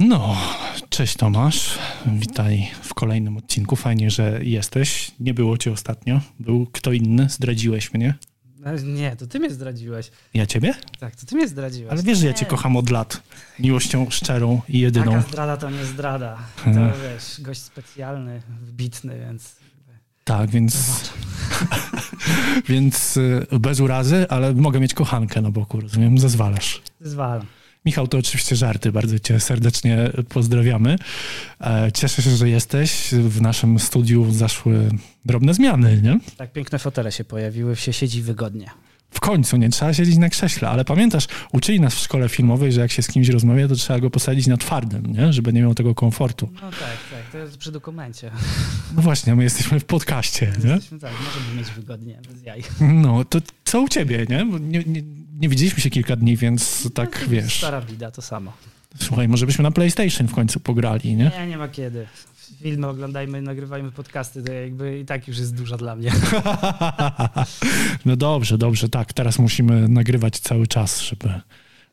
No, cześć Tomasz. Witaj w kolejnym odcinku. Fajnie, że jesteś. Nie było cię ostatnio. Był kto inny. Zdradziłeś mnie. No, nie, to ty mnie zdradziłeś. Ja ciebie? Tak, to ty mnie zdradziłeś. Ale wiesz, że ja cię kocham od lat. Miłością szczerą i jedyną. Taka zdrada to nie zdrada. To Hmm. wiesz, gość specjalny, wbitny, więc Tak, więc. więc y, bez urazy, ale mogę mieć kochankę na boku, rozumiem? Zezwalasz. zwalam. Michał, to oczywiście żarty. Bardzo Cię serdecznie pozdrawiamy. E, Cieszę się, że jesteś. W naszym studiu zaszły drobne zmiany, nie? Tak piękne fotele się pojawiły, się siedzi wygodnie. W końcu nie trzeba siedzieć na krześle, ale pamiętasz, uczyli nas w szkole filmowej, że jak się z kimś rozmawia, to trzeba go posadzić na twardym, nie? żeby nie miał tego komfortu. No tak, tak, to jest przy dokumencie. No właśnie, my jesteśmy w podcaście, nie? Jesteśmy, tak, możemy mieć wygodnie, bez jaj. No, to co u ciebie, nie? Nie, nie, nie widzieliśmy się kilka dni, więc tak No, wiesz. Stara bida, to samo. Słuchaj, może byśmy na PlayStation w końcu pograli, nie? Nie, nie ma kiedy. Filmy oglądajmy, nagrywajmy podcasty, to jakby i tak już jest dużo dla mnie. No dobrze, dobrze, tak. Teraz musimy nagrywać cały czas, żeby,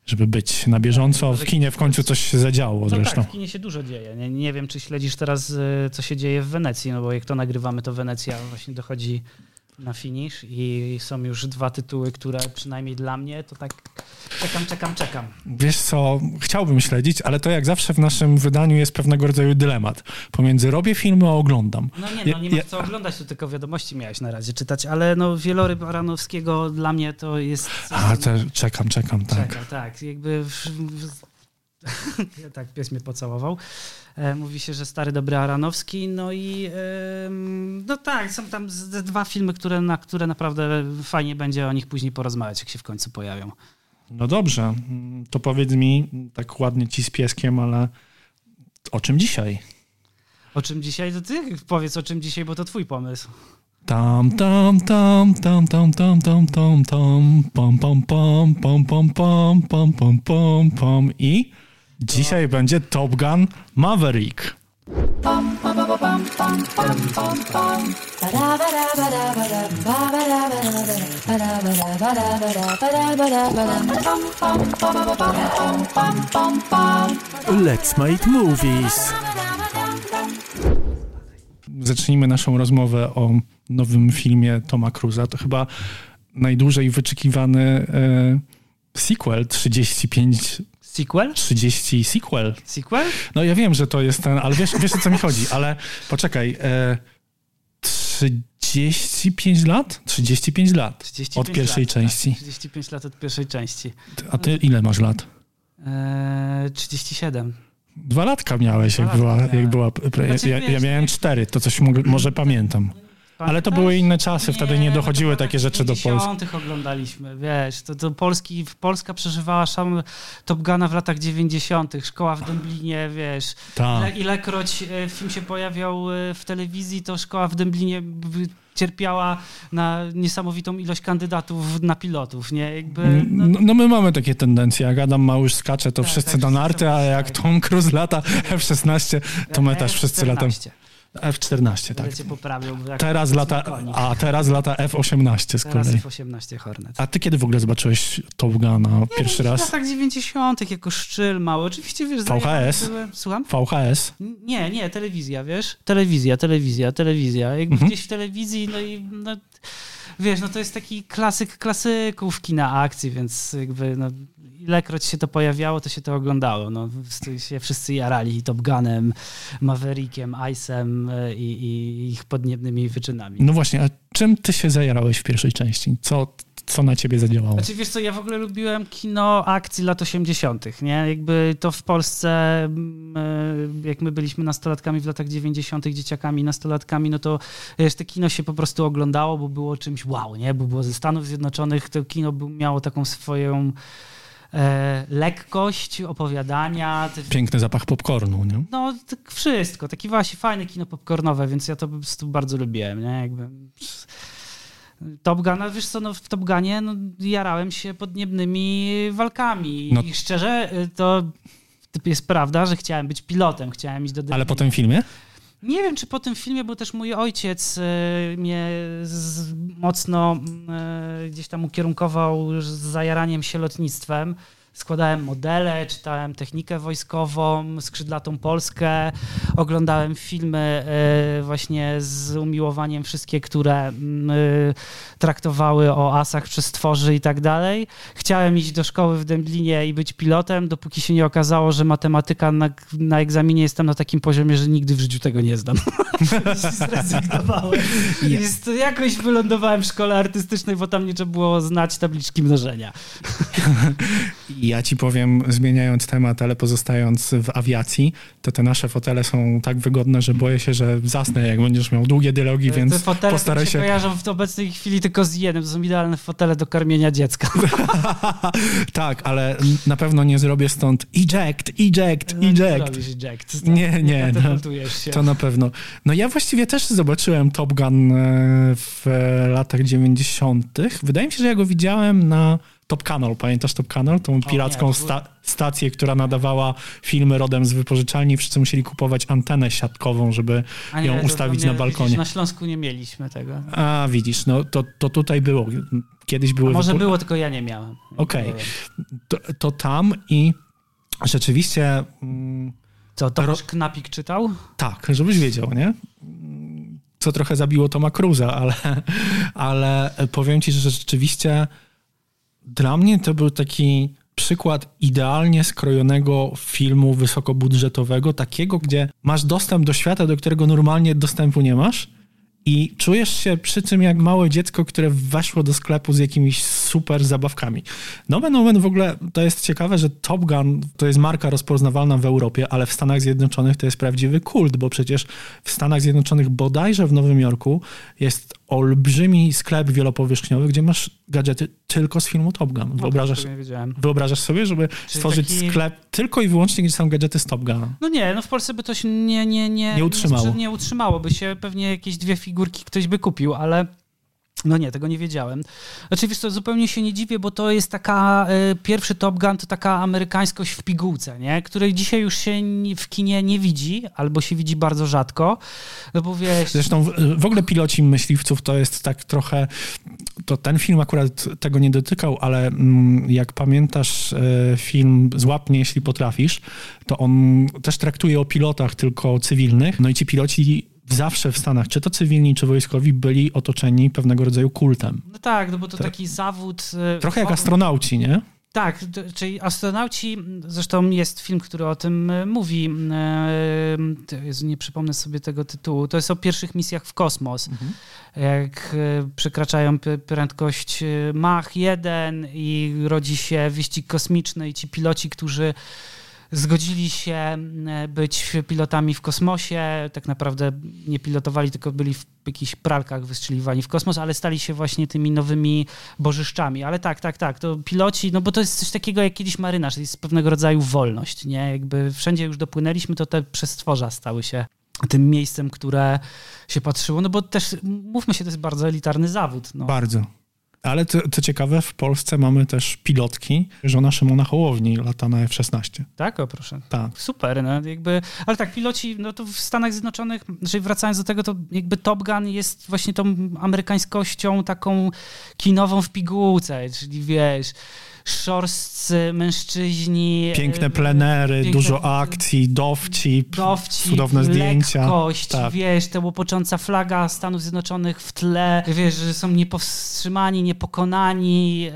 żeby być na bieżąco. W kinie w końcu coś się zadziało No zresztą. tak, w kinie się dużo dzieje. Nie, nie wiem, czy śledzisz teraz, y, co się dzieje w Wenecji, no bo jak to nagrywamy, to Wenecja właśnie dochodzi na finish i są już dwa tytuły, które przynajmniej dla mnie to tak czekam, czekam, czekam. Wiesz co, chciałbym śledzić, ale to jak zawsze w naszym wydaniu jest pewnego rodzaju dylemat. Pomiędzy robię filmy, a oglądam. No nie, no nie Ja- masz co oglądać, tu tylko wiadomości miałeś na razie czytać, ale no Wieloryb Aranowskiego dla mnie to jest... A, te, czekam, czekam, tak. Czeka, tak, jakby... W, w, tak, pies mnie pocałował. E, mówi się, że stary, dobry Aranowski, no i no tak, są tam dwa filmy, które, na które naprawdę fajnie będzie o nich później porozmawiać, jak się w końcu pojawią. No dobrze, to powiedz mi, tak ładnie ci z pieskiem, ale o czym dzisiaj? O czym dzisiaj? To ty powiedz o czym dzisiaj, bo to twój pomysł. Tam, tam, tam, tam, tam, tam, tam, tam, tam, pom, pom, pom, pom, pom, pom, pom, pom, pom, pom i dzisiaj będzie Top Gun Maverick. Let's make movies. Zacznijmy naszą rozmowę o nowym filmie Toma Cruza. To chyba najdłużej wyczekiwany e, sequel, 35, Sequel? 30 sequel. Sequel? No ja wiem, że to jest ten, ale wiesz, wiesz o co mi chodzi, ale poczekaj, e, 35 lat? 35 lat 35 od pierwszej lat, części. Tak, 35 lat od pierwszej części. A ty ile masz lat? Eee, 37. Dwa latka miałeś, Dwa jak latka była, miałem. jak była Znaczy, ja, ja miałem cztery, to coś mo- może pamiętam. Ale to były inne czasy, wtedy nie dochodziły takie w rzeczy do Polski. 90. oglądaliśmy, wiesz, to, to Polski, Polska przeżywała sam Top Guna w latach 90., szkoła w Dęblinie, wiesz, Tak. ile, ilekroć e, film się pojawiał e, w telewizji, to szkoła w Dęblinie cierpiała na niesamowitą ilość kandydatów na pilotów, nie, jakby... No, No, no my mamy takie tendencje, jak Adam Małysz skacze, to Tak, wszyscy tak, do narty, a jak tak. Tom Cruise lata F-16, to my też wszyscy latam. F14, F-14, tak. Będę cię poprawił. jak Teraz lata, a teraz lata F-18 z Teraz kolei. F-18 Hornet. A ty kiedy w ogóle zobaczyłeś Top Guna pierwszy W raz? latach 90. jako szczyl mały. Oczywiście, wiesz... VHS? były- Słucham? VHS? Nie, nie, telewizja, wiesz? Telewizja, telewizja, telewizja. Jakby Mhm. gdzieś w telewizji, no i... No, wiesz, no to jest taki klasyk klasyków kina akcji, więc jakby no, ilekroć się to pojawiało, to się to oglądało. No, wszyscy się wszyscy jarali Top Gunem, Maverickiem, Ice'em e, i, i ich podniebnymi wyczynami. No właśnie, a czym ty się zajarałeś w pierwszej części? Co, co na ciebie zadziałało? Znaczy, wiesz co, ja w ogóle lubiłem kino akcji lat 80., nie? Jakby to w Polsce, e, jak my byliśmy nastolatkami w latach 90., dzieciakami, nastolatkami, no to wiesz, te kino się po prostu oglądało, bo było czymś wow, nie? Bo było ze Stanów Zjednoczonych, to kino miało taką swoją lekkość opowiadania. Piękny zapach popcornu, nie? No, tak wszystko. Takie właśnie fajne kino popcornowe, więc ja to po prostu bardzo lubiłem, nie? Jakby... Top Gun, a wiesz co, no w Top Gunie no, jarałem się podniebnymi walkami No. i szczerze y, to jest prawda, że chciałem być pilotem, chciałem iść do Ale po tym filmie? Nie wiem, czy po tym filmie, bo też mój ojciec y, mnie z, mocno y, gdzieś tam ukierunkował z zajaraniem się lotnictwem. Składałem modele, czytałem technikę wojskową, skrzydlatą Polskę, oglądałem filmy y, właśnie z umiłowaniem wszystkie, które mm, y, traktowały o asach przez tworzy i tak dalej. Chciałem iść do szkoły w Dęblinie i być pilotem, dopóki się nie okazało, że matematyka na, na egzaminie jestem na takim poziomie, że nigdy w życiu tego nie zdam. Zrezygnowałem. Jest, jakoś wylądowałem w szkole artystycznej, bo tam nie trzeba było znać tabliczki mnożenia. Ja ci powiem, zmieniając temat, ale pozostając w awiacji, to te nasze fotele są tak wygodne, że boję się, że zasnę, jak będziesz miał długie dialogi, Te więc fotele postaraj się, się... kojarzą w obecnej chwili tylko z jednym. To są idealne fotele do karmienia dziecka. tak, ale na pewno nie zrobię stąd eject, eject, eject. Robisz eject. Nie, nie, no. Się. To na pewno. No ja właściwie też zobaczyłem Top Gun e, w latach 90. Wydaje mi się, że ja go widziałem na Top Canal. Pamiętasz Top Canal? Tą piracką to sta- stację, która nadawała filmy rodem z wypożyczalni. Wszyscy musieli kupować antenę siatkową, żeby nie, ją to- ustawić to nie, na balkonie. Widzisz, na Śląsku nie mieliśmy tego. A widzisz, no to, to tutaj było. Kiedyś były... A może wypo- było, tylko ja nie miałem. Okej. Wiem. To, to tam i rzeczywiście... Mm, Co, Tomasz Knapik czytał? Tak, żebyś wiedział, nie? Co trochę zabiło Toma Cruza, ale, ale powiem ci, że rzeczywiście dla mnie to był taki przykład idealnie skrojonego filmu wysokobudżetowego, takiego, gdzie masz dostęp do świata, do którego normalnie dostępu nie masz i czujesz się przy tym jak małe dziecko, które weszło do sklepu z jakimiś super zabawkami. Nomen omen w ogóle to jest ciekawe, że Top Gun to jest marka rozpoznawalna w Europie, ale w Stanach Zjednoczonych to jest prawdziwy kult, bo przecież w Stanach Zjednoczonych bodajże w Nowym Jorku jest olbrzymi sklep wielopowierzchniowy, gdzie masz gadżety tylko z filmu Top Gun. Wyobrażasz, Tego nie wiedziałem. wyobrażasz sobie, żeby stworzyć taki- sklep tylko i wyłącznie, gdzie są gadżety z Top Guna? No nie, no w Polsce by to się nie, nie, nie, Nie utrzymało. Nie, nie utrzymało, by się pewnie jakieś dwie figurki ktoś by kupił, ale no nie, tego nie wiedziałem. Znaczy wiesz co, zupełnie się nie dziwię, bo to jest taka, y, pierwszy Top Gun to taka amerykańskość w pigułce, nie? Której dzisiaj już się w kinie nie widzi, albo się widzi bardzo rzadko, no bo wiesz... Zresztą w, w ogóle piloci myśliwców to jest tak trochę. To ten film akurat tego nie dotykał, ale mm, jak pamiętasz e, film Złap mnie, jeśli potrafisz, to on też traktuje o pilotach tylko cywilnych. No i ci piloci zawsze w Stanach, czy to cywilni, czy wojskowi, byli otoczeni pewnego rodzaju kultem. No tak, no bo to taki zawód... y, Trochę jak astronauci, nie? Tak, czyli astronauci, zresztą jest film, który o tym e, mówi, e, Jezu, nie przypomnę sobie tego tytułu, to jest o pierwszych misjach w kosmos, jak e, przekraczają prędkość e, Mach 1 i rodzi się wyścig kosmiczny i ci piloci, którzy zgodzili się być pilotami w kosmosie. Tak naprawdę nie pilotowali, tylko byli w jakichś pralkach wystrzeliwani w kosmos, ale stali się właśnie tymi nowymi bożyszczami. Ale tak, tak, tak, to piloci, no bo to jest coś takiego jak kiedyś marynarz, to jest pewnego rodzaju wolność, nie? Jakby wszędzie już dopłynęliśmy, to te przestworza stały się tym miejscem, które się patrzyło, no bo też, mówmy się, to jest bardzo elitarny zawód. No. Bardzo. Ale co, co ciekawe, w Polsce mamy też pilotki. Żona Szymona Hołowni lata na F-16. Tak, o proszę. Tak. Super, no jakby, ale tak, piloci, no to w Stanach Zjednoczonych, czyli wracając do tego, to jakby Top Gun jest właśnie tą amerykańskością taką kinową w pigułce, czyli wiesz, szorscy mężczyźni. Piękne e, plenery, piękne- dużo akcji, dowcip, Dowcip, cudowne zdjęcia. lekkość, Tak. wiesz, ta łopocząca flaga Stanów Zjednoczonych w tle, wiesz, że są niepowstrzymani, niepokonani yy,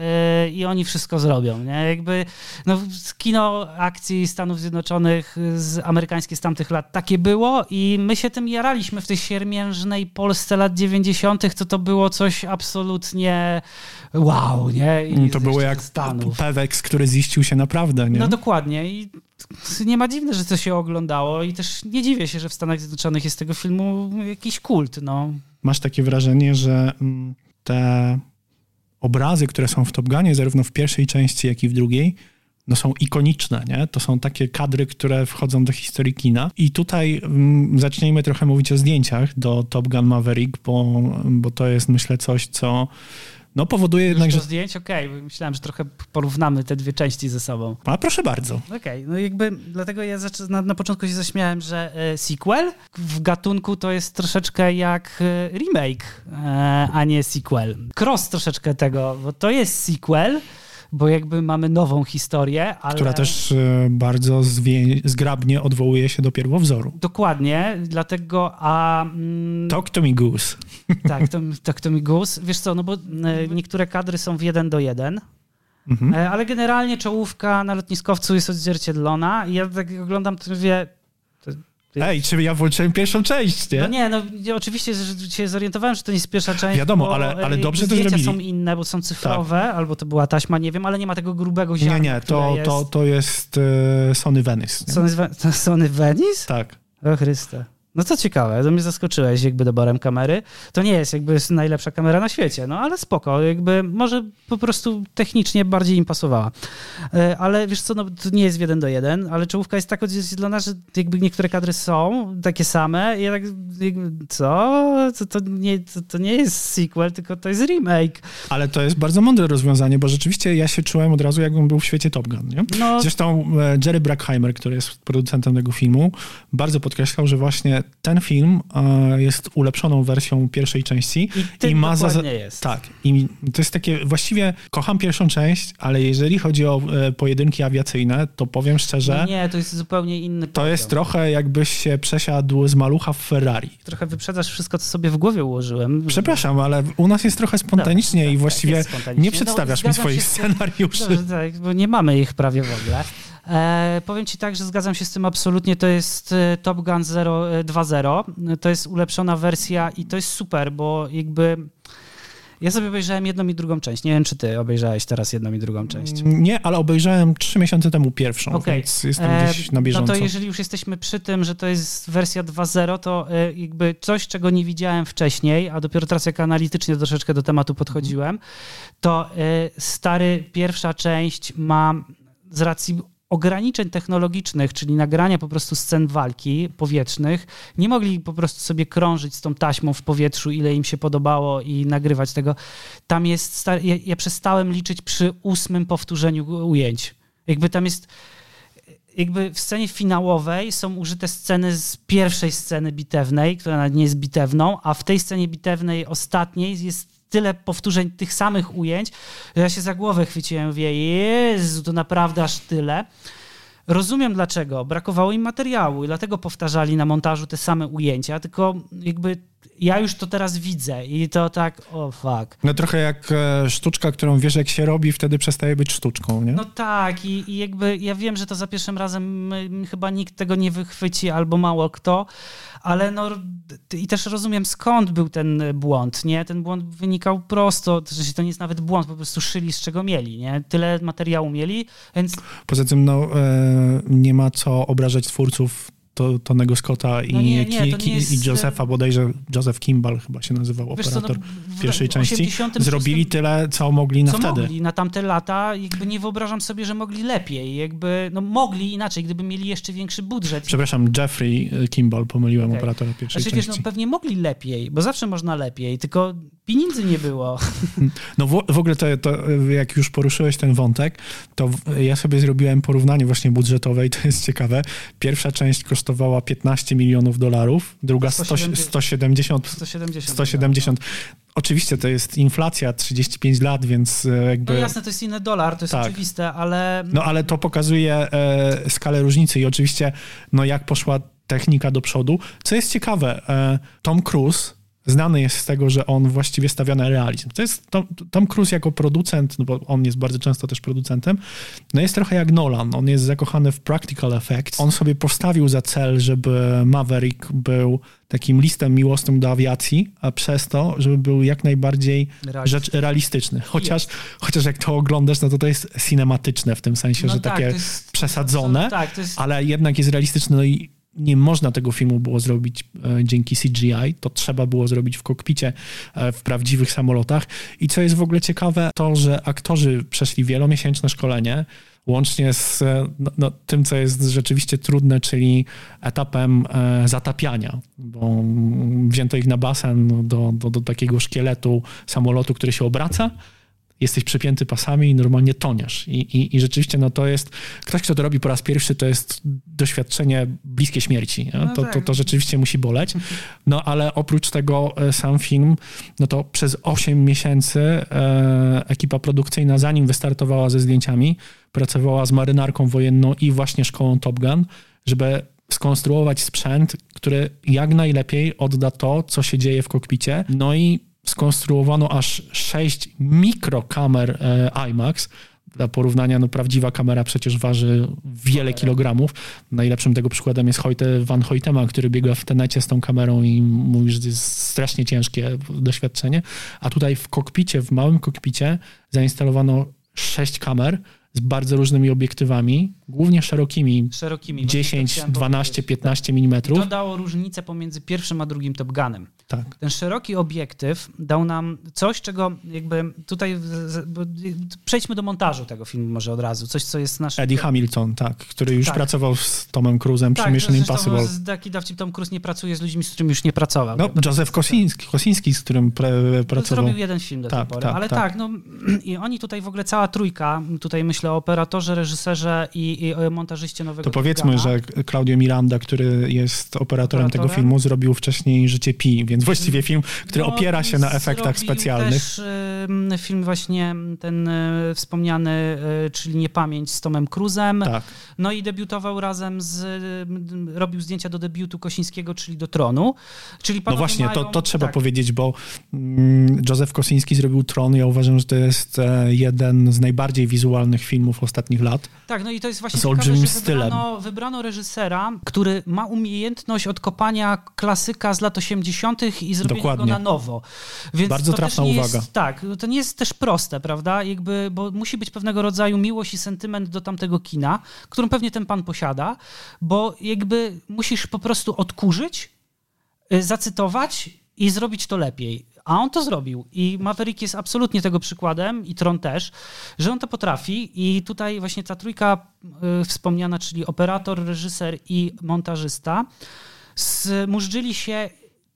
i oni wszystko zrobią, nie? Jakby, no, kino akcji Stanów Zjednoczonych z amerykańskie z tamtych lat takie było i my się tym jaraliśmy w tej siermiężnej Polsce lat 90., to to było coś absolutnie wow, nie? I Mm, To było jak ze Stanów. Peweks, który ziścił się naprawdę, nie? No dokładnie i nie ma dziwne, że to się oglądało i też nie dziwię się, że w Stanach Zjednoczonych jest tego filmu jakiś kult, no. Masz takie wrażenie, że mm, te obrazy, które są w Top Gunie, zarówno w pierwszej części, jak i w drugiej, no są ikoniczne, nie? To są takie kadry, które wchodzą do historii kina. I tutaj mm, zacznijmy trochę mówić o zdjęciach do Top Gun Maverick, bo, bo to jest myślę coś, co no powoduje Już jednak, że... zdjęć? Okej, myślałem, że trochę porównamy te dwie części ze sobą. A proszę bardzo. Okej, no jakby dlatego ja na, na początku się zaśmiałem, że e, sequel w gatunku to jest troszeczkę jak e, remake, e, a nie sequel. Cross troszeczkę tego, bo to jest sequel, bo jakby mamy nową historię, ale... Która też e, bardzo zgrabnie odwołuje się do pierwowzoru. Dokładnie, dlatego, a... Mm, Talk to me goose. Tak, to, tak to mi gus. Wiesz co, no bo e, niektóre kadry są w jeden do jeden, Mhm. e, ale generalnie czołówka na lotniskowcu jest odzwierciedlona i ja tak oglądam, to mówię... Ej, czy ja włączyłem pierwszą część, nie? No nie, no oczywiście że się zorientowałem, że to nie jest pierwsza część. Wiadomo, bo, ale- ale dobrze to zrobili. są inne, bo są cyfrowe, albo to była taśma, nie wiem, ale nie ma tego grubego ziarna, Nie, nie, to, jest... to, to jest e, Sony Venice. Nie? Sony, Sony Venice? Tak. O Chryste. No to ciekawe, to mnie zaskoczyłeś jakby doborem kamery. To nie jest jakby najlepsza kamera na świecie, no ale spoko, jakby może po prostu technicznie bardziej im pasowała. E, Ale wiesz co, no to nie jest w jeden do jeden, ale czołówka jest tak odzwierciedlona, że jakby niektóre kadry są takie same i ja tak jakby, co? To, to, nie, to, to nie jest sequel, tylko to jest remake. Ale to jest bardzo mądre rozwiązanie, bo rzeczywiście ja się czułem od razu, jakbym był w świecie Top Gun, nie? No, Zresztą e, Jerry Bruckheimer, który jest producentem tego filmu, bardzo podkreślał, że właśnie ten film e, jest ulepszoną wersją pierwszej części i tym ma za- jest. Tak, i to jest takie, właściwie kocham pierwszą część, ale jeżeli chodzi o e, pojedynki awiacyjne, to powiem szczerze, No nie, to jest zupełnie inny to jest trochę jakbyś się przesiadł z malucha w Ferrari. Trochę wyprzedzasz wszystko, co sobie w głowie ułożyłem. Przepraszam, ale u nas jest trochę spontanicznie Dobra, i tak, właściwie jest spontanicznie. nie No, przedstawiasz mi zgadzam swoich scenariuszy. Dobrze, tak, bo nie mamy ich prawie w ogóle. E, powiem ci tak, że zgadzam się z tym absolutnie. To jest e, Top Gun 0, e, 2.0. To jest ulepszona wersja i to jest super, bo jakby ja sobie obejrzałem jedną i drugą część. Nie wiem, czy ty obejrzałeś teraz jedną i drugą część. Nie, ale obejrzałem trzy miesiące temu pierwszą, Okej. więc jestem E, gdzieś na bieżąco. No to jeżeli już jesteśmy przy tym, że to jest wersja 2.0, to jakby coś, czego nie widziałem wcześniej, a dopiero teraz jak analitycznie troszeczkę do tematu podchodziłem, to stary, pierwsza część ma z racji ograniczeń technologicznych, czyli nagrania po prostu scen walki powietrznych, nie mogli po prostu sobie krążyć z tą taśmą w powietrzu, ile im się podobało i nagrywać tego. Tam jest, ja, ja przestałem liczyć przy ósmym powtórzeniu ujęć. Jakby tam jest jakby w scenie finałowej są użyte sceny z pierwszej sceny bitewnej, która nie jest bitewną, a w tej scenie bitewnej ostatniej jest tyle powtórzeń tych samych ujęć, że ja się za głowę chwyciłem, mówię, Jezu, to naprawdę aż tyle. Rozumiem dlaczego. Brakowało im materiału i dlatego powtarzali na montażu te same ujęcia, tylko jakby ja już to teraz widzę i to tak, o fuck. No trochę jak e, sztuczka, którą wiesz jak się robi, wtedy przestaje być sztuczką, nie? No tak, i, i jakby ja wiem, że to za pierwszym razem chyba nikt tego nie wychwyci albo mało kto, ale no i też rozumiem skąd był ten błąd, nie? Ten błąd wynikał prosto, to, że to nie jest nawet błąd, po prostu szyli z czego mieli, nie? Tyle materiału mieli, więc Poza tym no, e, nie ma co obrażać twórców to, Tonego Scotta i, No nie, nie, Ki- jest- i Josepha, bodajże Joseph Kimball chyba się nazywał, wiesz co, no, operator w- pierwszej w części. 86 Zrobili tyle, co mogli na co wtedy. mogli na tamte lata, jakby nie wyobrażam sobie, że mogli lepiej, jakby, no mogli inaczej, gdyby mieli jeszcze większy budżet. Przepraszam, Jeffrey e, Kimball, pomyliłem Okej. operatora pierwszej Znaczy, wiesz, części. no pewnie mogli lepiej, bo zawsze można lepiej, tylko pieniędzy nie było. No w, w ogóle to, to jak już poruszyłeś ten wątek, to w, ja sobie zrobiłem porównanie właśnie budżetowe i to jest ciekawe. Pierwsza część kosztowała 15 milionów dolarów, druga 100, 170, 170. 170. Oczywiście to jest inflacja 35 lat, więc e, jakby... No jasne, to jest inny dolar, to jest Tak. oczywiste, ale... No ale to pokazuje e, skalę różnicy i oczywiście no jak poszła technika do przodu. Co jest ciekawe, e, Tom Cruise znany jest z tego, że on właściwie stawia na realizm. To jest Tom, Tom Cruise jako producent, no bo on jest bardzo często też producentem, no jest trochę jak Nolan. On jest zakochany w practical effects. On sobie postawił za cel, żeby Maverick był takim listem miłosnym do awiacji, a przez to, żeby był jak najbardziej Realistyczny. rzecz realistyczny. Chociaż, chociaż jak to oglądasz, no to to jest cinematyczne w tym sensie, No że tak, takie jest- przesadzone, to- tak, jest- ale jednak jest realistyczne. No i nie można tego filmu było zrobić e, dzięki CGI, to trzeba było zrobić w kokpicie e, w prawdziwych samolotach. I co jest w ogóle ciekawe, to, że aktorzy przeszli wielomiesięczne szkolenie, łącznie z e, no, no, tym, co jest rzeczywiście trudne, czyli etapem e, zatapiania, bo wzięto ich na basen do, do, do takiego szkieletu samolotu, który się obraca jesteś przypięty pasami i normalnie toniesz. I, i, I, rzeczywiście no to jest, ktoś, kto to robi po raz pierwszy, to jest doświadczenie bliskie śmierci. No to, tak. to, to rzeczywiście musi boleć. No ale oprócz tego e, sam film, no to przez 8 miesięcy e, ekipa produkcyjna, zanim wystartowała ze zdjęciami, pracowała z marynarką wojenną i właśnie szkołą Top Gun, żeby skonstruować sprzęt, który jak najlepiej odda to, co się dzieje w kokpicie. No i skonstruowano aż sześć mikrokamer e, IMAX. Dla porównania, no prawdziwa kamera przecież waży wiele kilogramów. Najlepszym tego przykładem jest Hoyte Van Hoytema, który biega w tenecie z tą kamerą i mówi, że to jest strasznie ciężkie doświadczenie. A tutaj w kokpicie, w małym kokpicie zainstalowano sześć kamer, z bardzo różnymi obiektywami, głównie szerokimi, szerokimi 10, 12, 15 mm. I to dało różnicę pomiędzy pierwszym a drugim Top Gunem. Tak. Ten szeroki obiektyw dał nam coś, czego jakby tutaj przejdźmy do montażu tego filmu może od razu, coś co jest naszym... Eddie Hamilton, tak, który już tak. pracował z Tomem Cruzem przy tak, Mission Impossible. Taki dawcip Tom Cruise nie pracuje z ludźmi, z którymi już nie pracował. No, Józef Kosiński, Kosiński, z którym pre, pracował. Zrobił jeden film do tak, tej pory, tak, ale tak. tak, no i oni tutaj w ogóle cała trójka, tutaj myślę o operatorze, reżyserze i, i o montażyście nowego To powiedzmy, że Claudio Miranda, który jest operatorem, operatorem, tego filmu, zrobił wcześniej Życie Pi, więc właściwie film, który no, opiera się na efektach specjalnych. też film właśnie ten y, wspomniany, y, czyli Niepamięć z Tomem Cruzem. Tak. No i debiutował razem z, robił zdjęcia do debiutu Kosińskiego, czyli do Tronu. Czyli no właśnie, mają, to, to trzeba tak. powiedzieć, bo mm, Józef Kosiński zrobił Tron. Ja uważam, że to jest e, jeden z najbardziej wizualnych filmów ostatnich lat. Tak, no i to jest właśnie z olbrzymim ciekawe, stylem. Wybrano, wybrano reżysera, który ma umiejętność odkopania klasyka z lat 80. i zrobienia Dokładnie. go na nowo. Więc Bardzo trafna uwaga. Jest, tak, to nie jest też proste, prawda? Jakby, bo musi być pewnego rodzaju miłość i sentyment do tamtego kina, którą pewnie ten pan posiada, bo jakby musisz po prostu odkurzyć, y, zacytować i zrobić to lepiej. A on to zrobił i Maverick jest absolutnie tego przykładem i Tron też, że on to potrafi i tutaj właśnie ta trójka y, wspomniana, czyli operator, reżyser i montażysta, zmurzyli się,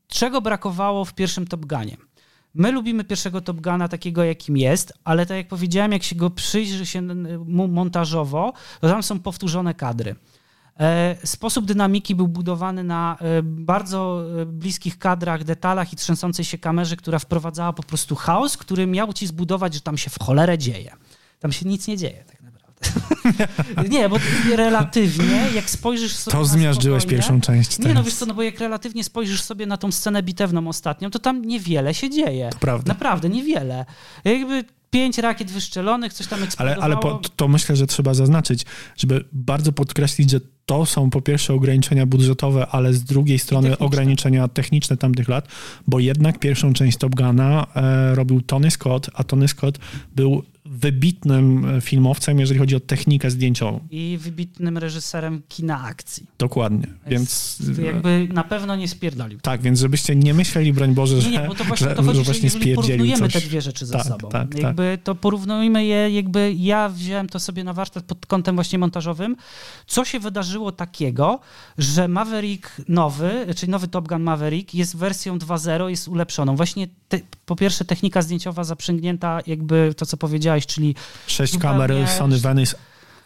czego brakowało w pierwszym Top Gunie. My lubimy pierwszego Top Guna takiego, jakim jest, ale tak jak powiedziałem, jak się go przyjrzy się mu montażowo, to tam są powtórzone kadry. E, sposób dynamiki był budowany na e, bardzo e, bliskich kadrach, detalach i trzęsącej się kamerze, która wprowadzała po prostu chaos, który miał ci zbudować, że tam się w cholerę dzieje. Tam się nic nie dzieje tak naprawdę. nie, bo relatywnie, jak spojrzysz sobie. To zmiażdżyłeś pierwszą część. Nie, no wiesz co, no bo jak relatywnie spojrzysz sobie na tą scenę bitewną ostatnią, to tam niewiele się dzieje. To prawda. Naprawdę, niewiele. Jakby pięć rakiet wyszczelonych, coś tam eksplodowało. Ale, ale po, to myślę, że trzeba zaznaczyć, żeby bardzo podkreślić, że to są po pierwsze ograniczenia budżetowe, ale z drugiej strony techniczne. ograniczenia techniczne tamtych lat, bo jednak pierwszą część Top Guna e, robił Tony Scott, a Tony Scott był wybitnym filmowcem, jeżeli chodzi o technikę zdjęciową. I wybitnym reżyserem kina akcji. Dokładnie, więc... więc... Jakby na pewno nie spierdolił. Tak, więc żebyście nie myśleli, broń Boże, że, nie, nie, bo to właśnie, że, to że właśnie porównujemy coś. te dwie rzeczy ze tak, sobą. Tak, jakby tak. to porównujmy je, jakby ja wziąłem to sobie na warsztat pod kątem właśnie montażowym. Co się wydarzyło takiego, że Maverick nowy, czyli nowy Top Gun Maverick jest wersją 2.0, jest ulepszoną. Właśnie te, po pierwsze technika zdjęciowa zaprzęgnięta, jakby to, co powiedziałeś, czyli Sześć kamer Sony Venice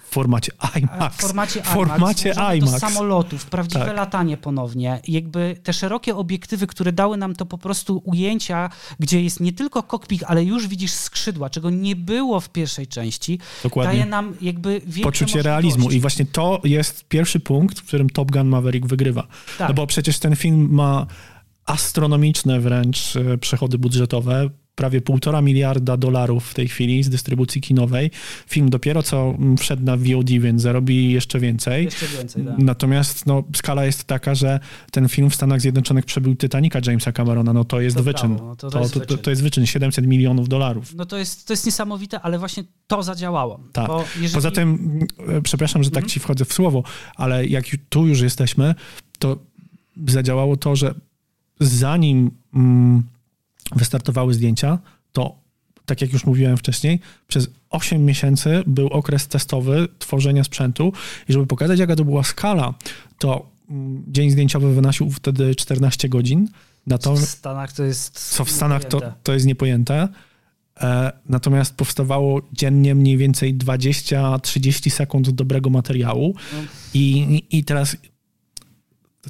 w formacie IMAX. W formacie IMAX. Formacie IMAX. do samolotów, prawdziwe Tak. latanie ponownie. Jakby te szerokie obiektywy, które dały nam to po prostu ujęcia, gdzie jest nie tylko kokpit, ale już widzisz skrzydła, czego nie było w pierwszej części, Dokładnie. daje nam jakby Poczucie realizmu. I właśnie to jest pierwszy punkt, w którym Top Gun Maverick wygrywa. Tak. No bo przecież ten film ma astronomiczne wręcz e, przychody budżetowe. Prawie półtora miliarda dolarów w tej chwili z dystrybucji kinowej. Film dopiero co mm, wszedł na VOD, więc zarobi jeszcze więcej. Jeszcze więcej, tak. Natomiast no, skala jest taka, że ten film w Stanach Zjednoczonych przebył Titanica Jamesa Camerona. No to jest To wyczyn. no to to, jest to, wyczyn. to jest wyczyn 700 milionów dolarów. No to jest, to jest niesamowite, ale właśnie to zadziałało. Tak. Jeżeli... Poza tym, e, przepraszam, że tak Mhm. ci wchodzę w słowo, ale jak tu już jesteśmy, to zadziałało to, że zanim mm, wystartowały zdjęcia, to tak jak już mówiłem wcześniej, przez 8 miesięcy był okres testowy tworzenia sprzętu i żeby pokazać, jaka to była skala, to mm, dzień zdjęciowy wynosił wtedy 14 godzin. Co w Stanach to jest. Co w Stanach to, to jest niepojęte. E, natomiast powstawało dziennie mniej więcej 20-30 sekund dobrego materiału. I, I teraz,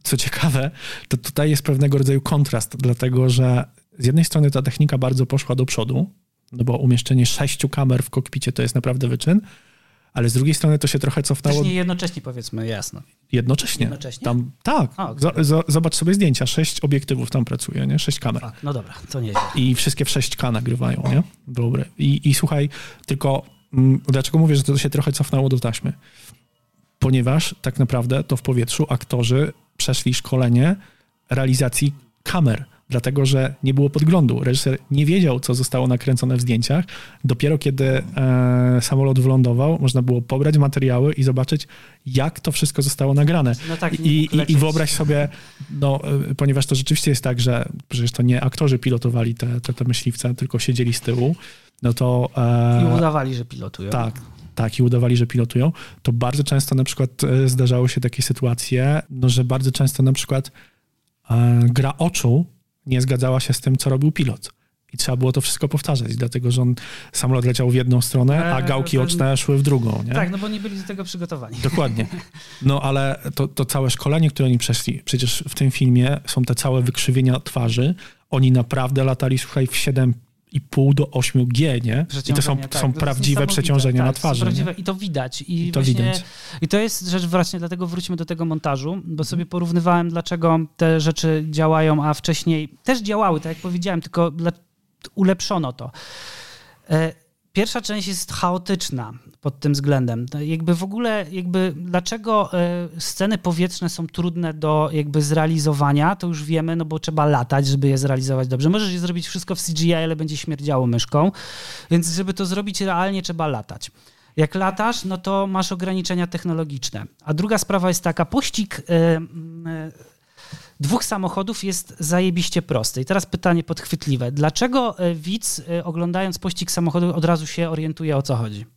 co ciekawe, to tutaj jest pewnego rodzaju kontrast, dlatego że z jednej strony ta technika bardzo poszła do przodu, no bo umieszczenie sześciu kamer w kokpicie to jest naprawdę wyczyn, ale z drugiej strony to się trochę cofnęło. Nie jednocześnie powiedzmy, jasno. Jednocześnie. Jednocześnie? Tam, tak. A, okay. z, z, zobacz sobie zdjęcia. Sześć obiektywów tam pracuje, nie? Sześć kamer. No dobra, to nieźle. I wszystkie w 6K nagrywają, nie? Dobre. I, i słuchaj, tylko m, dlaczego mówię, że to się trochę cofnęło do taśmy? Ponieważ tak naprawdę to w powietrzu aktorzy przeszli szkolenie realizacji kamer dlatego że nie było podglądu. Reżyser nie wiedział, co zostało nakręcone w zdjęciach. Dopiero kiedy e, samolot wylądował, można było pobrać materiały i zobaczyć, jak to wszystko zostało nagrane. No tak, I, i, I wyobraź sobie, no, e, ponieważ to rzeczywiście jest tak, że przecież to nie aktorzy pilotowali te, te, te myśliwce, tylko siedzieli z tyłu, no to... E, I udawali, że pilotują. Tak, tak, i udawali, że pilotują, to bardzo często na przykład e, zdarzały się takie sytuacje, no, że bardzo często na przykład e, gra oczu nie zgadzała się z tym, co robił pilot. I trzeba było to wszystko powtarzać, dlatego że on samolot leciał w jedną stronę, a e, gałki oczne szły w drugą. Nie? Tak, no bo nie byli do tego przygotowani. Dokładnie. No ale to, to całe szkolenie, które oni przeszli, przecież w tym filmie są te całe wykrzywienia twarzy. Oni naprawdę latali, słuchaj, w 7 i pół do 8G, nie? I to są, tak, są to prawdziwe przeciążenia tak, na twarzy. Prawdziwe, I to widać. I, I to widać. I to jest rzecz właśnie, dlatego wróćmy do tego montażu, bo sobie porównywałem, dlaczego te rzeczy działają, a wcześniej też działały, tak jak powiedziałem, tylko ulepszono to. E, pierwsza część jest chaotyczna pod tym względem. Jakby w ogóle, jakby dlaczego e, sceny powietrzne są trudne do jakby zrealizowania, to już wiemy, no bo trzeba latać, żeby je zrealizować dobrze. Możesz je zrobić wszystko w CGI, ale będzie śmierdziało myszką, więc żeby to zrobić realnie, trzeba latać. Jak latasz, no to masz ograniczenia technologiczne. A druga sprawa jest taka, pościg e, dwóch samochodów jest zajebiście prosty. I teraz pytanie podchwytliwe. Dlaczego e, widz oglądając pościg samochodu od razu się orientuje o co chodzi?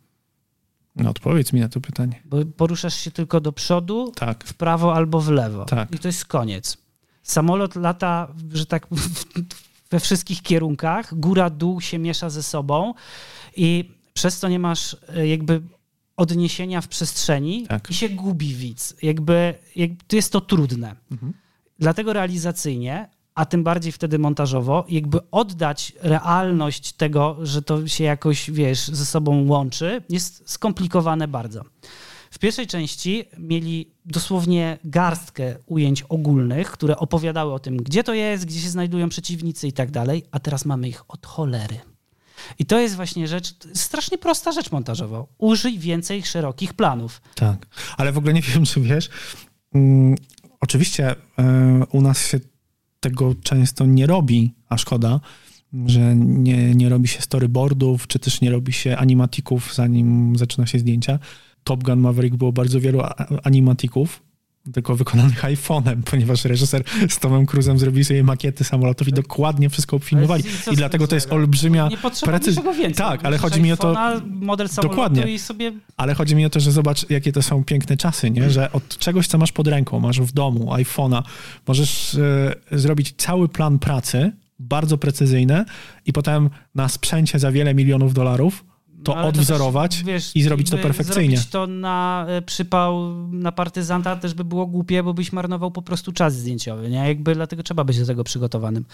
No odpowiedz mi na to pytanie. Bo poruszasz się tylko do przodu, tak. w prawo albo w lewo. Tak. I to jest koniec. Samolot lata, że tak we wszystkich kierunkach, góra, dół się miesza ze sobą i przez to nie masz e, jakby odniesienia w przestrzeni tak. i się gubi widz. Jakby, jakby to jest to trudne. Mhm. Dlatego realizacyjnie a tym bardziej wtedy montażowo, jakby oddać realność tego, że to się jakoś, wiesz, ze sobą łączy, jest skomplikowane bardzo. W pierwszej części mieli dosłownie garstkę ujęć ogólnych, które opowiadały o tym, gdzie to jest, gdzie się znajdują przeciwnicy i tak dalej, a teraz mamy ich od cholery. I to jest właśnie rzecz, strasznie prosta rzecz montażowa. Użyj więcej szerokich planów. Tak, ale w ogóle nie wiem, czy wiesz, um, oczywiście um, u nas się tego często nie robi, a szkoda, że nie, nie robi się storyboardów, czy też nie robi się animatików, zanim zaczyna się zdjęcia. Top Gun Maverick było bardzo wielu animatików, tylko wykonanych iPhone'em, ponieważ reżyser z Tomem Cruzem zrobili sobie makiety samolotów i dokładnie wszystko obfilmowali. I, dlatego to jest olbrzymia precyzja. Tak, ale chodzi mi o to... Model dokładnie. i sobie... Ale chodzi mi o to, że zobacz, jakie to są piękne czasy, nie? Że od czegoś, co masz pod ręką, masz w domu, iPhone'a, możesz e, zrobić cały plan pracy, bardzo precyzyjny i potem na sprzęcie za wiele milionów dolarów to no, odwzorować to też, wiesz, i zrobić to perfekcyjnie. Zrobić to na e, przypał na partyzanta też by było głupie, bo byś marnował po prostu czas zdjęciowy, nie? Jakby dlatego trzeba być do tego przygotowanym.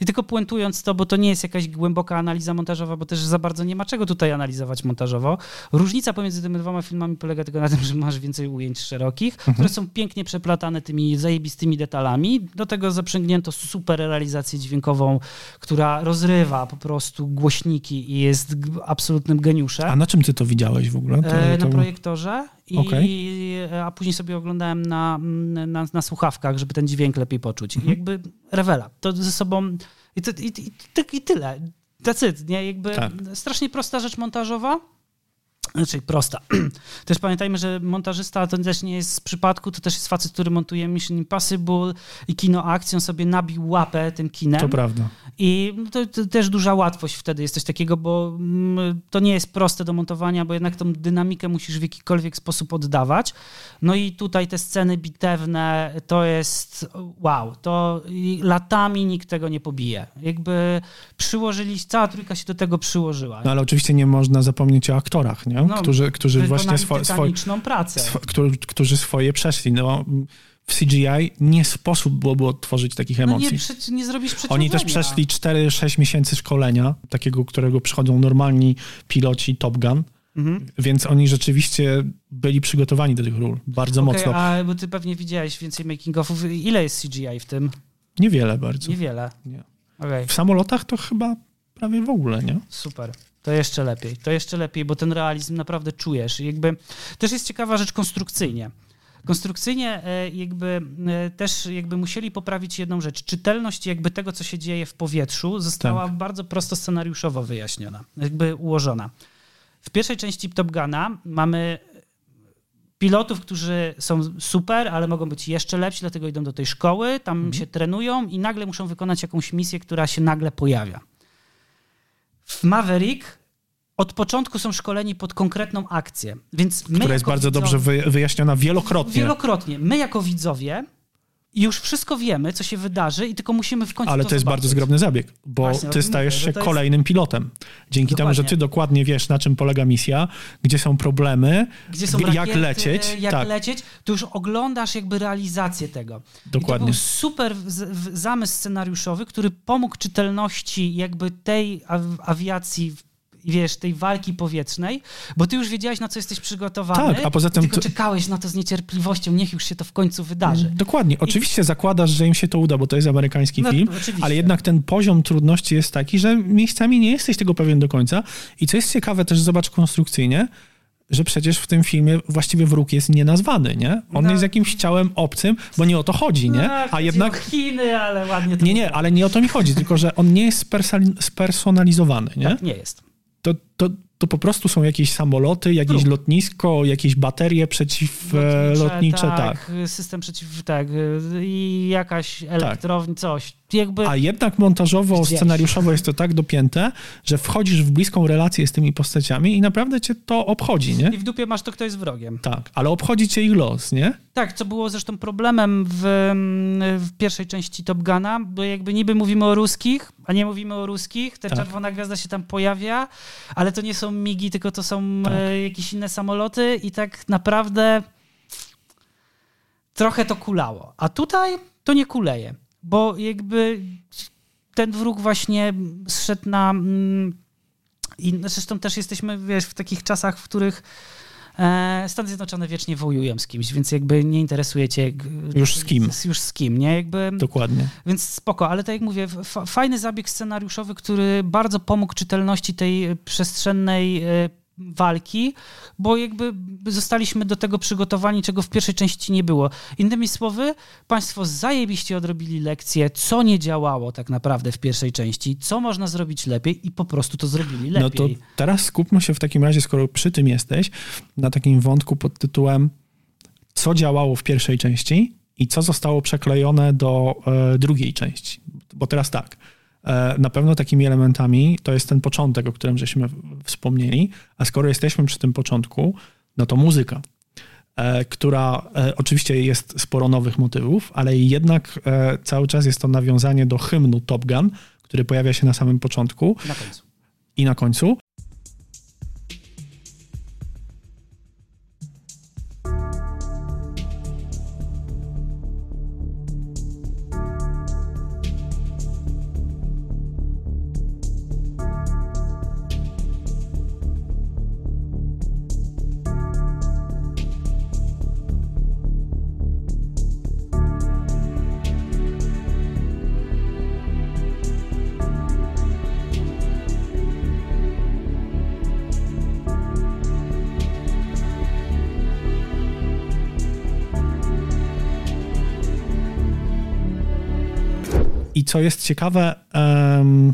I tylko puentując to, bo to nie jest jakaś głęboka analiza montażowa, bo też za bardzo nie ma czego tutaj analizować montażowo. Różnica pomiędzy tymi dwoma filmami polega tylko na tym, że masz więcej ujęć szerokich, mhm. które są pięknie przeplatane tymi zajebistymi detalami. Do tego zaprzęgnięto super realizację dźwiękową, która rozrywa po prostu głośniki i jest absolutnym geniusze. A na czym ty to widziałeś w ogóle? To, e, to... Na projektorze, i, okay. a później sobie oglądałem na, na, na, słuchawkach, żeby ten dźwięk lepiej poczuć. Mhm. jakby rewela. To ze sobą i, to, i, i, i tyle. That's it, nie? Jakby tak. strasznie prosta rzecz montażowa, Znaczy prosta. Też pamiętajmy, że montażysta to też nie jest z przypadku, to też jest facet, który montuje Mission Impossible i kino akcją sobie nabił łapę tym kinem. To prawda. I to, to też duża łatwość wtedy jest coś takiego, bo mm, to nie jest proste do montowania, bo jednak tą dynamikę musisz w jakikolwiek sposób oddawać. No i tutaj te sceny bitewne to jest wow, to latami nikt tego nie pobije. Jakby przyłożyli, cała trójka się do tego przyłożyła. No ale oczywiście nie można zapomnieć o aktorach, nie? No, którzy, którzy właśnie swo, pracę. swo, którzy, którzy swoje przeszli. No, w CGI nie sposób byłoby odtworzyć takich No emocji. nie, przeci- nie zrobisz. Oni też przeszli 4-6 miesięcy szkolenia, takiego, którego przychodzą normalni piloci Top Gun, Mhm. więc oni rzeczywiście byli przygotowani do tych ról bardzo Okej, mocno. a bo ty pewnie widziałeś więcej making-ofów. Ile jest CGI w tym? Niewiele bardzo. Niewiele. Nie. Okej. W samolotach to chyba prawie w ogóle, nie? Super. To jeszcze lepiej. To jeszcze lepiej, bo ten realizm naprawdę czujesz. Jakby też jest ciekawa rzecz konstrukcyjnie. Konstrukcyjnie e, jakby e, też jakby musieli poprawić jedną rzecz. Czytelność jakby tego, co się dzieje w powietrzu została Tak. bardzo prosto scenariuszowo wyjaśniona, jakby ułożona. W pierwszej części Top Guna mamy pilotów, którzy są super, ale mogą być jeszcze lepsi, dlatego idą do tej szkoły, tam się trenują i nagle muszą wykonać jakąś misję, która się nagle pojawia. W Maverick od początku są szkoleni pod konkretną akcję, więc my Która jest bardzo widzowie- dobrze wy, wyjaśniona wielokrotnie. Wielokrotnie. My jako widzowie już wszystko wiemy, co się wydarzy i tylko musimy w końcu Ale to to jest zobaczyć. bardzo zgrabny zabieg, bo Właśnie, ty stajesz mówię, się jest- kolejnym pilotem. Dzięki temu, że Dokładnie. ty dokładnie wiesz, na czym polega misja, gdzie są problemy, Gdzie są jak rakiety, lecieć. Jak tak, lecieć, to już oglądasz jakby realizację tego. I to dokładnie. był super zamysł scenariuszowy, który pomógł czytelności jakby tej aw- awiacji, wiesz, tej walki powietrznej, bo ty już wiedziałeś, na co jesteś przygotowany. Tak, a poza tym Tylko czekałeś na to z niecierpliwością, niech już się to w końcu wydarzy. Dokładnie. Oczywiście zakładasz, że im się to uda, bo to jest amerykański No, film, oczywiście. ale jednak ten poziom trudności jest taki, że miejscami nie jesteś tego pewien do końca. I co jest ciekawe też, zobacz konstrukcyjnie, że przecież w tym filmie właściwie wróg jest nienazwany, nie? On No. jest jakimś ciałem obcym, bo nie o to chodzi, nie? Tak, A chodzi jednak... Chiny, ale ładnie to Nie, nie, ale nie o to mi chodzi, tylko że on nie jest spersonalizowany, nie? Tak, nie jest. To, to, to po prostu są jakieś samoloty, jakieś lotnisko, jakieś baterie przeciwlotnicze, tak. System przeciw, tak, i jakaś elektrownia, coś. Jakby, A jednak montażowo, Gdzieś. scenariuszowo jest to tak dopięte, że wchodzisz w bliską relację z tymi postaciami i naprawdę cię to obchodzi, nie? I w dupie masz to, kto jest wrogiem. Tak, ale obchodzi cię ich los, nie? Tak, co było zresztą problemem w, w pierwszej części Top Guna, bo jakby niby mówimy o ruskich, a nie mówimy o ruskich, ta Tak. czerwona gwiazda się tam pojawia, ale to nie są migi, tylko to są Tak. e, jakieś inne samoloty i tak naprawdę trochę to kulało. A tutaj to nie kuleje, bo jakby ten wróg właśnie zszedł na... mm, I zresztą też jesteśmy, wiesz, w takich czasach, w których e, Stany Zjednoczone wiecznie wojują z kimś, więc jakby nie interesuje cię... g- Już z kim. Już z kim, nie? Jakby... Dokładnie. Więc spoko, ale tak jak mówię, fa- fajny zabieg scenariuszowy, który bardzo pomógł czytelności tej przestrzennej e, walki, bo jakby zostaliśmy do tego przygotowani, czego w pierwszej części nie było. Innymi słowy, państwo zajebiście odrobili lekcję, co nie działało tak naprawdę w pierwszej części, co można zrobić lepiej i po prostu to zrobili lepiej. No to teraz skupmy się w takim razie, skoro przy tym jesteś, na takim wątku pod tytułem co działało w pierwszej części i co zostało przeklejone do e, drugiej części. Bo teraz tak, na pewno takimi elementami to jest ten początek, o którym żeśmy wspomnieli, a skoro jesteśmy przy tym początku, no to muzyka, e, która e, oczywiście jest sporo nowych motywów, ale jednak e, cały czas jest to nawiązanie do hymnu Top Gun, który pojawia się na samym początku Na końcu. i na końcu. Co jest ciekawe, em,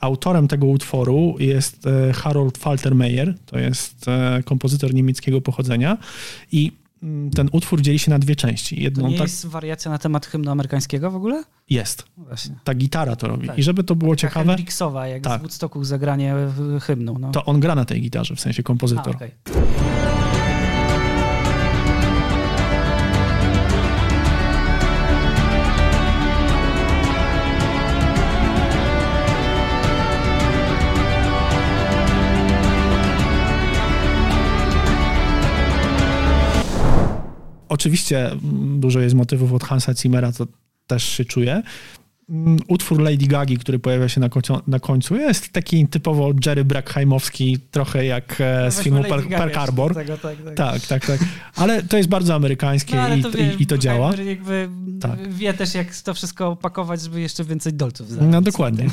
autorem tego utworu jest e, Harold Faltermeyer, to jest e, kompozytor niemieckiego pochodzenia i mm, ten utwór dzieli się na dwie części. To Jedną nie tak jest wariacja na temat hymnu amerykańskiego w ogóle? jest. No Właśnie. Ta gitara to robi. Tak. I żeby to było Taka ciekawe, Hendrixowa, jak Tak. z Woodstocku zagranie hymnu. No. to on gra na tej gitarze, w sensie A, kompozytor. Oczywiście dużo jest motywów od Hansa Zimmera, to też się czuje. Mm, Utwór Lady Gagi, który pojawia się na, końcu, na końcu, jest taki typowo Jerry Brackheimowski, trochę jak e, No z filmu Park jeszcze Harbor. Tego, tak, tak. Tak, tak, tak. Ale to jest bardzo amerykańskie No, i, to, i, wie, i to działa. Jakby Tak. wie też, jak to wszystko opakować, żeby jeszcze więcej dolców zarobić. No dokładnie.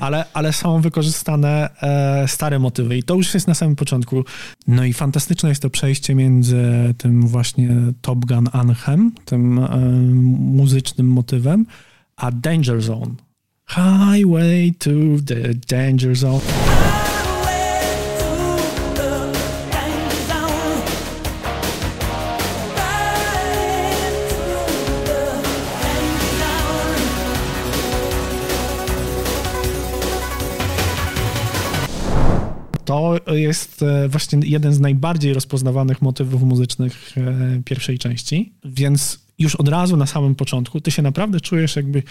Ale, ale są wykorzystane e, stare motywy i to już jest na samym początku. No i fantastyczne jest to przejście między tym właśnie Top Gun Anthem, tym e, muzycznym motywem, a Danger Zone. Highway to the Danger Zone. To jest e, właśnie jeden z najbardziej rozpoznawanych motywów muzycznych e, pierwszej części, więc już od razu na samym początku ty się naprawdę czujesz jakby,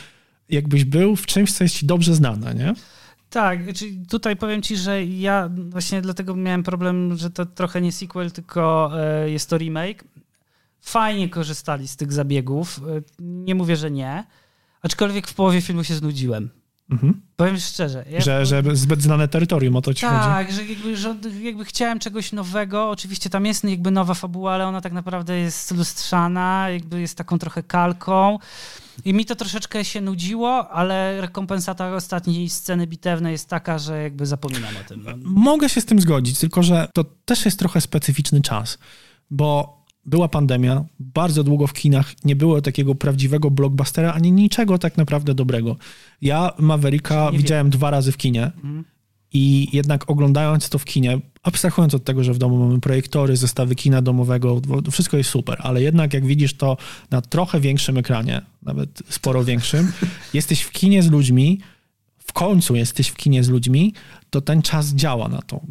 jakbyś był w czymś, co jest ci dobrze znane, nie? Tak, czyli tutaj powiem ci, że ja właśnie dlatego miałem problem, że to trochę nie sequel, tylko e, jest to remake. Fajnie korzystali z tych zabiegów. e, Nie mówię, że nie. Aczkolwiek w połowie filmu się znudziłem. Mhm. Powiem szczerze. Ja Że, że zbyt znane terytorium, o to ci chodzi. tak, że jakby, że jakby chciałem czegoś nowego. Oczywiście tam jest jakby nowa fabuła, ale ona tak naprawdę jest lustrzana, jakby jest taką trochę kalką. I mi to troszeczkę się nudziło, ale rekompensata ostatniej sceny bitewnej jest taka, że jakby zapominam o tym. No. Mogę się z tym zgodzić, tylko że to też jest trochę specyficzny czas, bo była pandemia, bardzo długo w kinach nie było takiego prawdziwego blockbustera, ani niczego tak naprawdę dobrego. Ja Mavericka Nie widziałem dwa razy w kinie Mhm. i jednak oglądając to w kinie, abstrahując od tego, że w domu mamy projektory, zestawy kina domowego, wszystko jest super, ale jednak jak widzisz to na trochę większym ekranie, nawet sporo większym, jesteś w kinie z ludźmi, w końcu jesteś w kinie z ludźmi, to ten czas działa na to.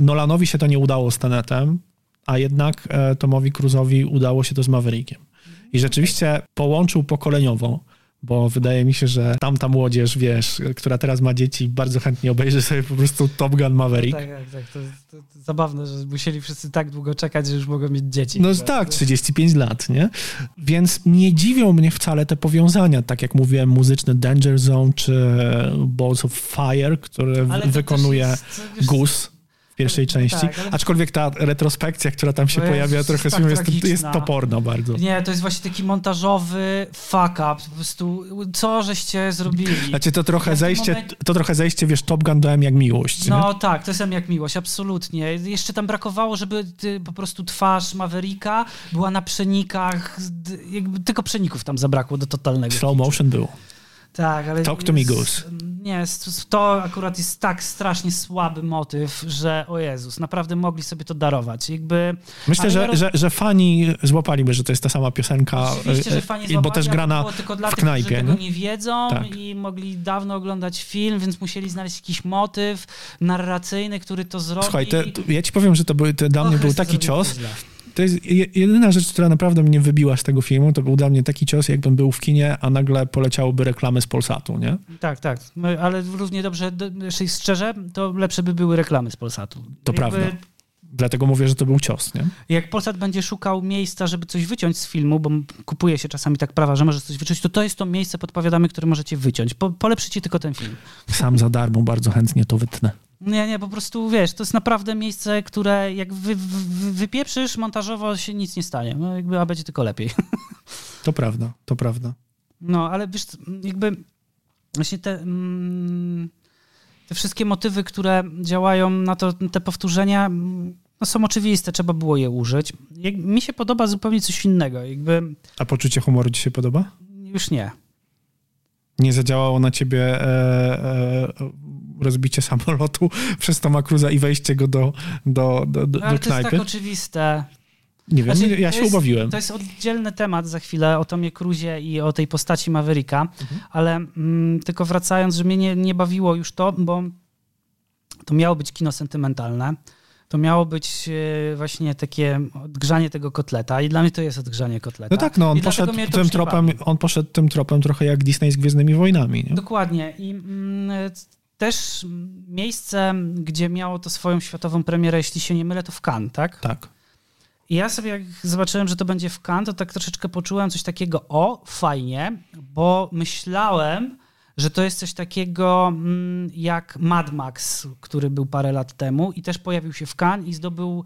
Nolanowi się to nie udało z Tenetem, a jednak e, Tomowi Cruzowi udało się to z Maverickiem. I rzeczywiście połączył pokoleniowo, bo wydaje mi się, że tamta młodzież, wiesz, która teraz ma dzieci, bardzo chętnie obejrzy sobie po prostu Top Gun Maverick. Tak, tak, tak. To, to, to zabawne, że musieli wszyscy tak długo czekać, że już mogą mieć dzieci. No Chyba. tak, 35 lat, nie? Więc nie dziwią mnie wcale te powiązania, tak jak mówiłem, muzyczny Danger Zone czy Balls of Fire, które wykonuje też Gus w pierwszej Tak, części. ale- Aczkolwiek ta retrospekcja, która tam się O Jezus, pojawia, trochę tak tak jest, jest toporna bardzo. Nie, to jest właśnie taki montażowy fuck up. Po prostu, co żeście zrobili? Znaczy to trochę zejście, momencie- to trochę zejście, wiesz, Top Gun do M jak miłość. nie? No tak, to jest jak miłość, absolutnie. Jeszcze tam brakowało, żeby ty, po prostu twarz Mavericka była na przenikach, jakby tylko przeników tam zabrakło do totalnego. Slow motion było. Tak, ale... Talk to me, Goose. Nie, to akurat jest tak strasznie słaby motyw, że o Jezus, naprawdę mogli sobie to darować. Jakby... Myślę, że, roz- że, że fani złapaliby, że to jest ta sama piosenka, Oczywiście, e, że fani złapali, bo też grana było tylko dla w tych, którzy knajpie. tego nie? nie wiedzą Tak. i mogli dawno oglądać film, więc musieli znaleźć jakiś motyw narracyjny, który to zrobi. Słuchaj, te, ja ci powiem, że to był, to dla mnie był taki cios. źle. To jest je- jedyna rzecz, która naprawdę mnie wybiła z tego filmu, to był dla mnie taki cios, jakbym był w kinie, a nagle poleciałyby reklamy z Polsatu, nie? Tak, tak. My- Ale równie dobrze, do- jeśli szczerze, to lepsze by były reklamy z Polsatu. To prawda. Dlatego mówię, że to był cios, nie? Jak Polsat będzie szukał miejsca, żeby coś wyciąć z filmu, bo kupuje się czasami tak prawa, że możesz coś wyciąć, to to jest to miejsce, podpowiadamy, które możecie wyciąć. Po, polepszycie tylko ten film. Sam za darmo bardzo chętnie to wytnę. Nie, nie, po prostu wiesz, to jest naprawdę miejsce, które jak wy, wy, wypieprzysz, montażowo się nic nie stanie. No, jakby, a będzie tylko lepiej. To prawda, to prawda. No, ale wiesz, jakby właśnie te, mm, te wszystkie motywy, które działają na to, te powtórzenia, mm, no są oczywiste, trzeba było je użyć. Jak, mi się podoba zupełnie coś innego, jakby A poczucie humoru ci się podoba? już nie. Nie zadziałało na ciebie e, e, rozbicie samolotu przez Toma Cruza i wejście go do, do, do, do, No, ale do to jest knajpy. tak oczywiste. Nie wiem, Znaczy, ja się jest- ubawiłem. To jest oddzielny temat za chwilę o Tomie Cruzie i o tej postaci Mavericka, Mhm. ale mm, tylko wracając, że mnie nie, nie bawiło już to, bo to miało być kino sentymentalne. To miało być e, właśnie takie odgrzanie tego kotleta i dla mnie to jest odgrzanie kotleta. No tak, no on poszedł, tym tropem, on poszedł tym tropem trochę jak Disney z Gwiezdnymi Wojnami. Nie? Dokładnie. I mm, też miejsce, gdzie miało to swoją światową premierę, jeśli się nie mylę, to w Cannes, tak? Tak. I ja sobie jak zobaczyłem, że to będzie w Cannes, to tak troszeczkę poczułem coś takiego, o, fajnie, bo myślałem, że to jest coś takiego mm, jak Mad Max, który był parę lat temu i też pojawił się w Cannes i zdobył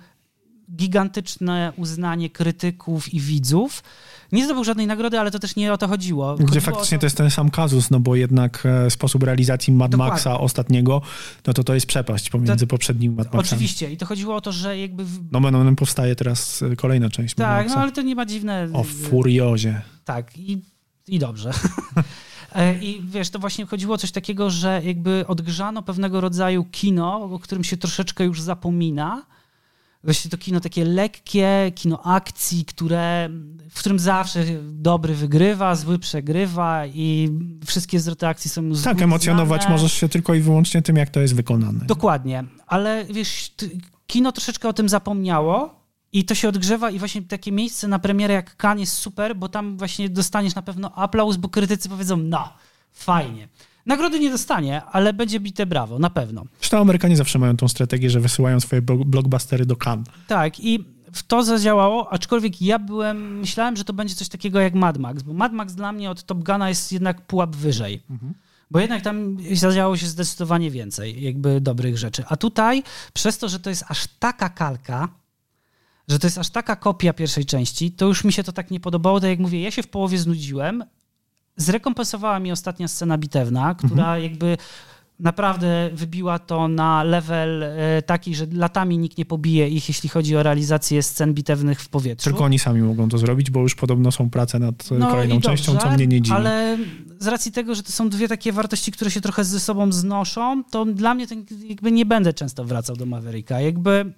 gigantyczne uznanie krytyków i widzów. Nie zdobył żadnej nagrody, ale to też nie o to chodziło. Gdzie Chodziło faktycznie o to jest ten sam kazus, no bo jednak e, sposób realizacji Mad Dokładnie. Maxa ostatniego, no to to jest przepaść pomiędzy poprzednim Mad Maxem. Oczywiście. I to chodziło o to, że jakby... W... No no, powstaje teraz e, kolejna część Mad Tak, no Maxa. ale to nie ma dziwne... O Furiozie. Tak, i, i dobrze. E, I wiesz, to właśnie chodziło o coś takiego, że jakby odgrzano pewnego rodzaju kino, o którym się troszeczkę już zapomina. Właśnie to kino takie lekkie, kino akcji, które, w którym zawsze dobry wygrywa, zły przegrywa i wszystkie zwroty akcji są Tak, góry emocjonować znane. możesz się tylko i wyłącznie tym, jak to jest wykonane. Dokładnie, ale wiesz, kino troszeczkę o tym zapomniało i to się odgrzewa i właśnie takie miejsce na premierę jak Cannes jest super, bo tam właśnie dostaniesz na pewno aplauz, bo krytycy powiedzą, no, fajnie. Nagrody nie dostanie, ale będzie bite brawo, na pewno. Zresztą Amerykanie zawsze mają tą strategię, że wysyłają swoje blo- blockbustery do Cannes. Tak, i w to zadziałało, aczkolwiek ja byłem, myślałem, że to będzie coś takiego jak Mad Max, bo Mad Max dla mnie od Top Guna jest jednak pułap wyżej. Bo jednak tam zadziałało się zdecydowanie więcej jakby dobrych rzeczy. A tutaj, przez to, że to jest aż taka kalka, że to jest aż taka kopia pierwszej części, to już mi się to tak nie podobało. Tak jak mówię, ja się w połowie znudziłem. Zrekompensowała mi ostatnia scena bitewna, która jakby naprawdę wybiła to na level e, taki, że latami nikt nie pobije ich, jeśli chodzi o realizację scen bitewnych w powietrzu. Tylko oni sami mogą to zrobić, bo już podobno są prace nad e, kolejną No częścią, dobrze, co mnie nie dziwi. Ale z racji tego, że to są dwie takie wartości, które się trochę ze sobą znoszą, to dla mnie to jakby nie będę często wracał do Mavericka. Jakby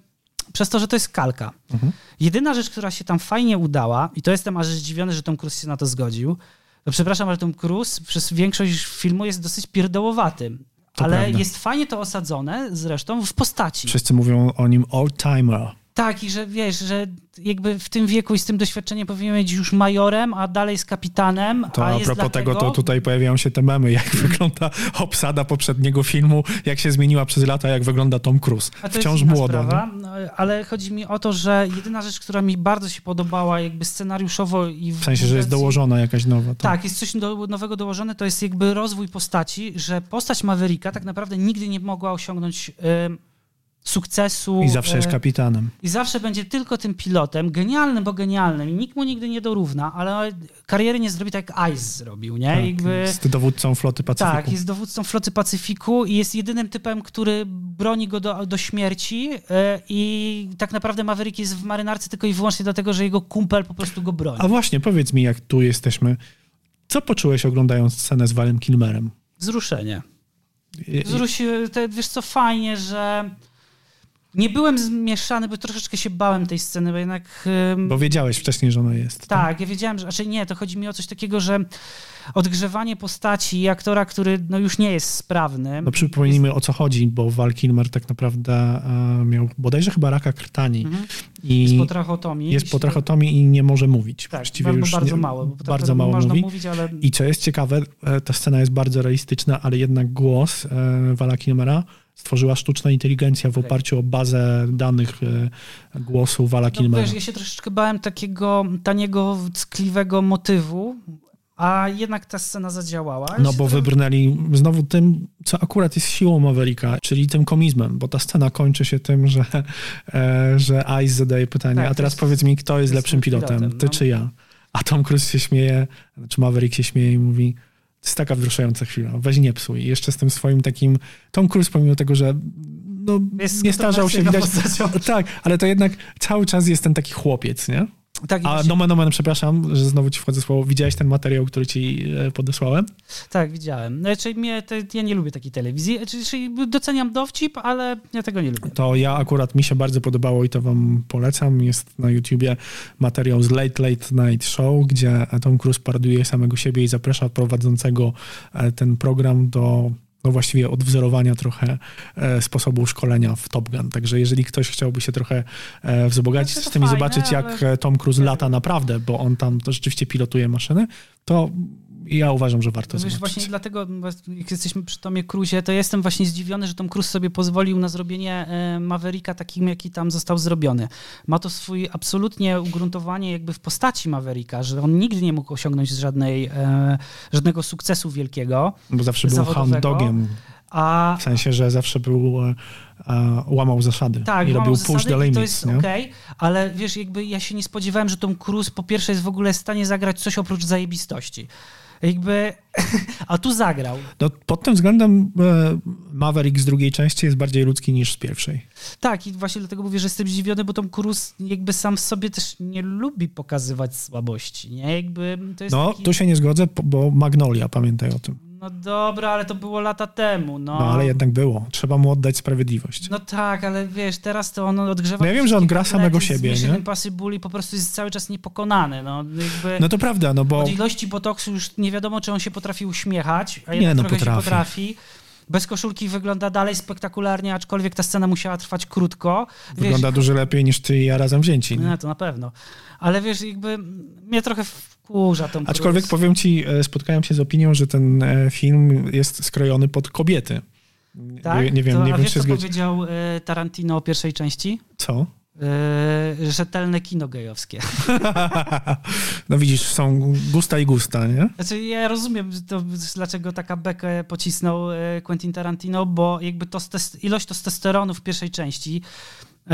przez to, że to jest kalka. Mhm. Jedyna rzecz, która się tam fajnie udała, i to jestem aż zdziwiony, że Tom Cruise się na to zgodził, to przepraszam, ale Tom Cruise przez większość filmu jest dosyć pierdołowaty. To ale prawda. jest fajnie to osadzone zresztą w postaci. Wszyscy mówią o nim old-timer. Tak, i że wiesz, że jakby w tym wieku i z tym doświadczeniem powinien być już majorem, a dalej z kapitanem. To a a jest propos dlatego... tego, to tutaj pojawiają się te memy, jak wygląda obsada poprzedniego filmu, jak się zmieniła przez lata, jak wygląda Tom Cruise. Wciąż młodo. No, ale chodzi mi o to, że jedyna rzecz, która mi bardzo się podobała jakby scenariuszowo i W sensie, że jest dołożona jakaś nowa. Tak, jest coś do, nowego dołożone, to jest jakby rozwój postaci, że postać Mavericka tak naprawdę nigdy nie mogła osiągnąć em, sukcesu. I zawsze jest e, kapitanem. I zawsze będzie tylko tym pilotem, genialnym, bo genialnym i nikt mu nigdy nie dorówna, ale kariery nie zrobi tak jak Ice zrobił, nie? Tak, jakby... Jest dowódcą floty Pacyfiku. Tak, jest dowódcą floty Pacyfiku i jest jedynym typem, który broni go do, do śmierci e, i tak naprawdę Maverick jest w marynarce tylko i wyłącznie dlatego, że jego kumpel po prostu go broni. A właśnie, powiedz mi, jak tu jesteśmy. Co poczułeś oglądając scenę z Valem Kilmerem? Wzruszenie. Wzrusi, wiesz co, fajnie, że nie byłem zmieszany, bo troszeczkę się bałem tej sceny, bo jednak... Bo wiedziałeś wcześniej, że ona jest. Tak, ja wiedziałem, że raczej nie, to chodzi mi o coś takiego, że odgrzewanie postaci i aktora, który no, już nie jest sprawny. No przypomnijmy o co chodzi, bo Val Kilmer tak naprawdę e, miał bodajże chyba raka krtani. Mhm. I Jest po trachotomii. jest po trachotomii i nie może mówić. Tak, Właściwie bardzo, już bardzo nie, mało. Bo bardzo bardzo mało można mówi. mówić, ale I co jest ciekawe, e, ta scena jest bardzo realistyczna, ale jednak głos e, Vala Kilmera stworzyła sztuczna inteligencja w Tak. oparciu o bazę danych e, głosu Vala no, Kilmera. wiesz, ja się troszeczkę bałem takiego taniego, ckliwego motywu, a jednak ta scena zadziałała. No bo wybrnęli znowu tym, co akurat jest siłą Mavericka, czyli tym komizmem, bo ta scena kończy się tym, że, e, że Ice zadaje pytanie, Tak, a teraz jest- powiedz mi, kto jest jest lepszym pilotem, pilotem, ty no. czy ja? A Tom Cruise się śmieje, czy Maverick się śmieje i mówi, jest taka wzruszająca chwila, weź nie psuj. I jeszcze z tym swoim takim, Tom Cruise pomimo tego, że no, Jest nie starzał się, widać, tak, ale to jednak cały czas jest ten taki chłopiec, nie? Tak, A właśnie- nomen nomen, przepraszam, że znowu ci wchodzę słowo. Widziałeś ten materiał, który ci e, podesłałem? tak, widziałem. Znaczy, mnie, ja nie lubię takiej telewizji. Znaczy, czyli doceniam dowcip, ale ja tego nie lubię. To ja akurat mi się bardzo podobało i to wam polecam. Jest na YouTubie materiał z Late Late Night Show, gdzie Tom Cruise paroduje samego siebie i zaprasza prowadzącego e, ten program do no właściwie odwzorowania trochę e, sposobu szkolenia w Top Gun. Także jeżeli ktoś chciałby się trochę e, wzbogacić to z tym i zobaczyć, jak Tom Cruise lata naprawdę, bo on tam to rzeczywiście pilotuje maszyny, to ja uważam, że warto Wiesz, zobaczyć. właśnie dlatego, jak jesteśmy przy Tomie Cruzie, to jestem właśnie zdziwiony, że Tom Cruise sobie pozwolił na zrobienie e, Mavericka takim, jaki tam został zrobiony. Ma to swój absolutnie ugruntowanie jakby w postaci Mavericka, że on nigdy nie mógł osiągnąć żadnej, e, żadnego sukcesu wielkiego, Bo zawsze był hound dogiem, a w sensie, że zawsze był, e, łamał zasady Tak, i robił push the i to limits. jest okej, ale wiesz, jakby ja się nie spodziewałem, że Tom Cruise po pierwsze jest w ogóle w stanie zagrać coś oprócz zajebistości. Jakby, a tu zagrał. No, pod tym względem e, Maverick z drugiej części jest bardziej ludzki niż z pierwszej. Tak, i właśnie dlatego mówię, że jestem zdziwiony, bo Tom Cruise jakby sam w sobie też nie lubi pokazywać słabości, nie? Jakby to jest No, taki... tu się nie zgodzę, bo Magnolia, pamiętaj o tym. No dobra, ale to było lata temu, no. No, ale jednak było. Trzeba mu oddać sprawiedliwość. No tak, ale wiesz, teraz to on odgrzewa... No ja wiem, że on gra samego siebie, nie? Impossible po prostu jest cały czas niepokonany, no. Jakby... No to prawda, no bo Od ilości botoksu już nie wiadomo, czy on się potrafi uśmiechać, a Nie, no trochę potrafi. się potrafi. Bez koszulki wygląda dalej spektakularnie, aczkolwiek ta scena musiała trwać krótko. wygląda wiesz, dużo lepiej niż ty i ja razem wzięci. nie? No to na pewno. Ale wiesz, jakby mnie trochę wkurza tą Aczkolwiek powiem ci, e, spotkałem się z opinią, że ten e, film jest skrojony pod kobiety. tak? Nie, nie wiem, to, nie a wiem, wiesz, czy co zgodzi. powiedział e, Tarantino o pierwszej części? Co? E, rzetelne kino gejowskie. No widzisz, są gusta i gusta, nie? Znaczy, ja rozumiem, to, dlaczego taka bekę pocisnął e, Quentin Tarantino, bo jakby to ilość testosteronu w pierwszej części,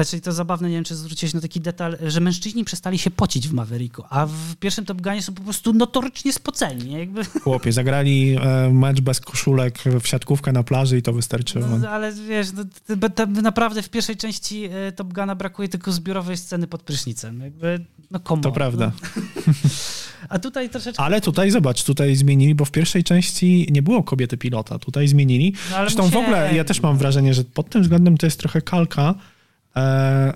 czyli to zabawne, nie wiem, czy zwróciłeś na taki detal, że mężczyźni przestali się pocić w Mavericku, a w pierwszym Top Gunie są po prostu notorycznie spoceni? Jakby, Chłopie, zagrali e, mecz bez koszulek w siatkówkę na plaży i to wystarczyło. no, ale wiesz, no, naprawdę w pierwszej części e, Top Guna brakuje tylko zbiorowej sceny pod prysznicem. Jakby, no come To prawda. No. A tutaj troszeczkę... Ale tutaj zobacz, tutaj zmienili, bo w pierwszej części nie było kobiety pilota. Tutaj zmienili. No, Zresztą w ogóle ja też mam wrażenie, że pod tym względem to jest trochę kalka,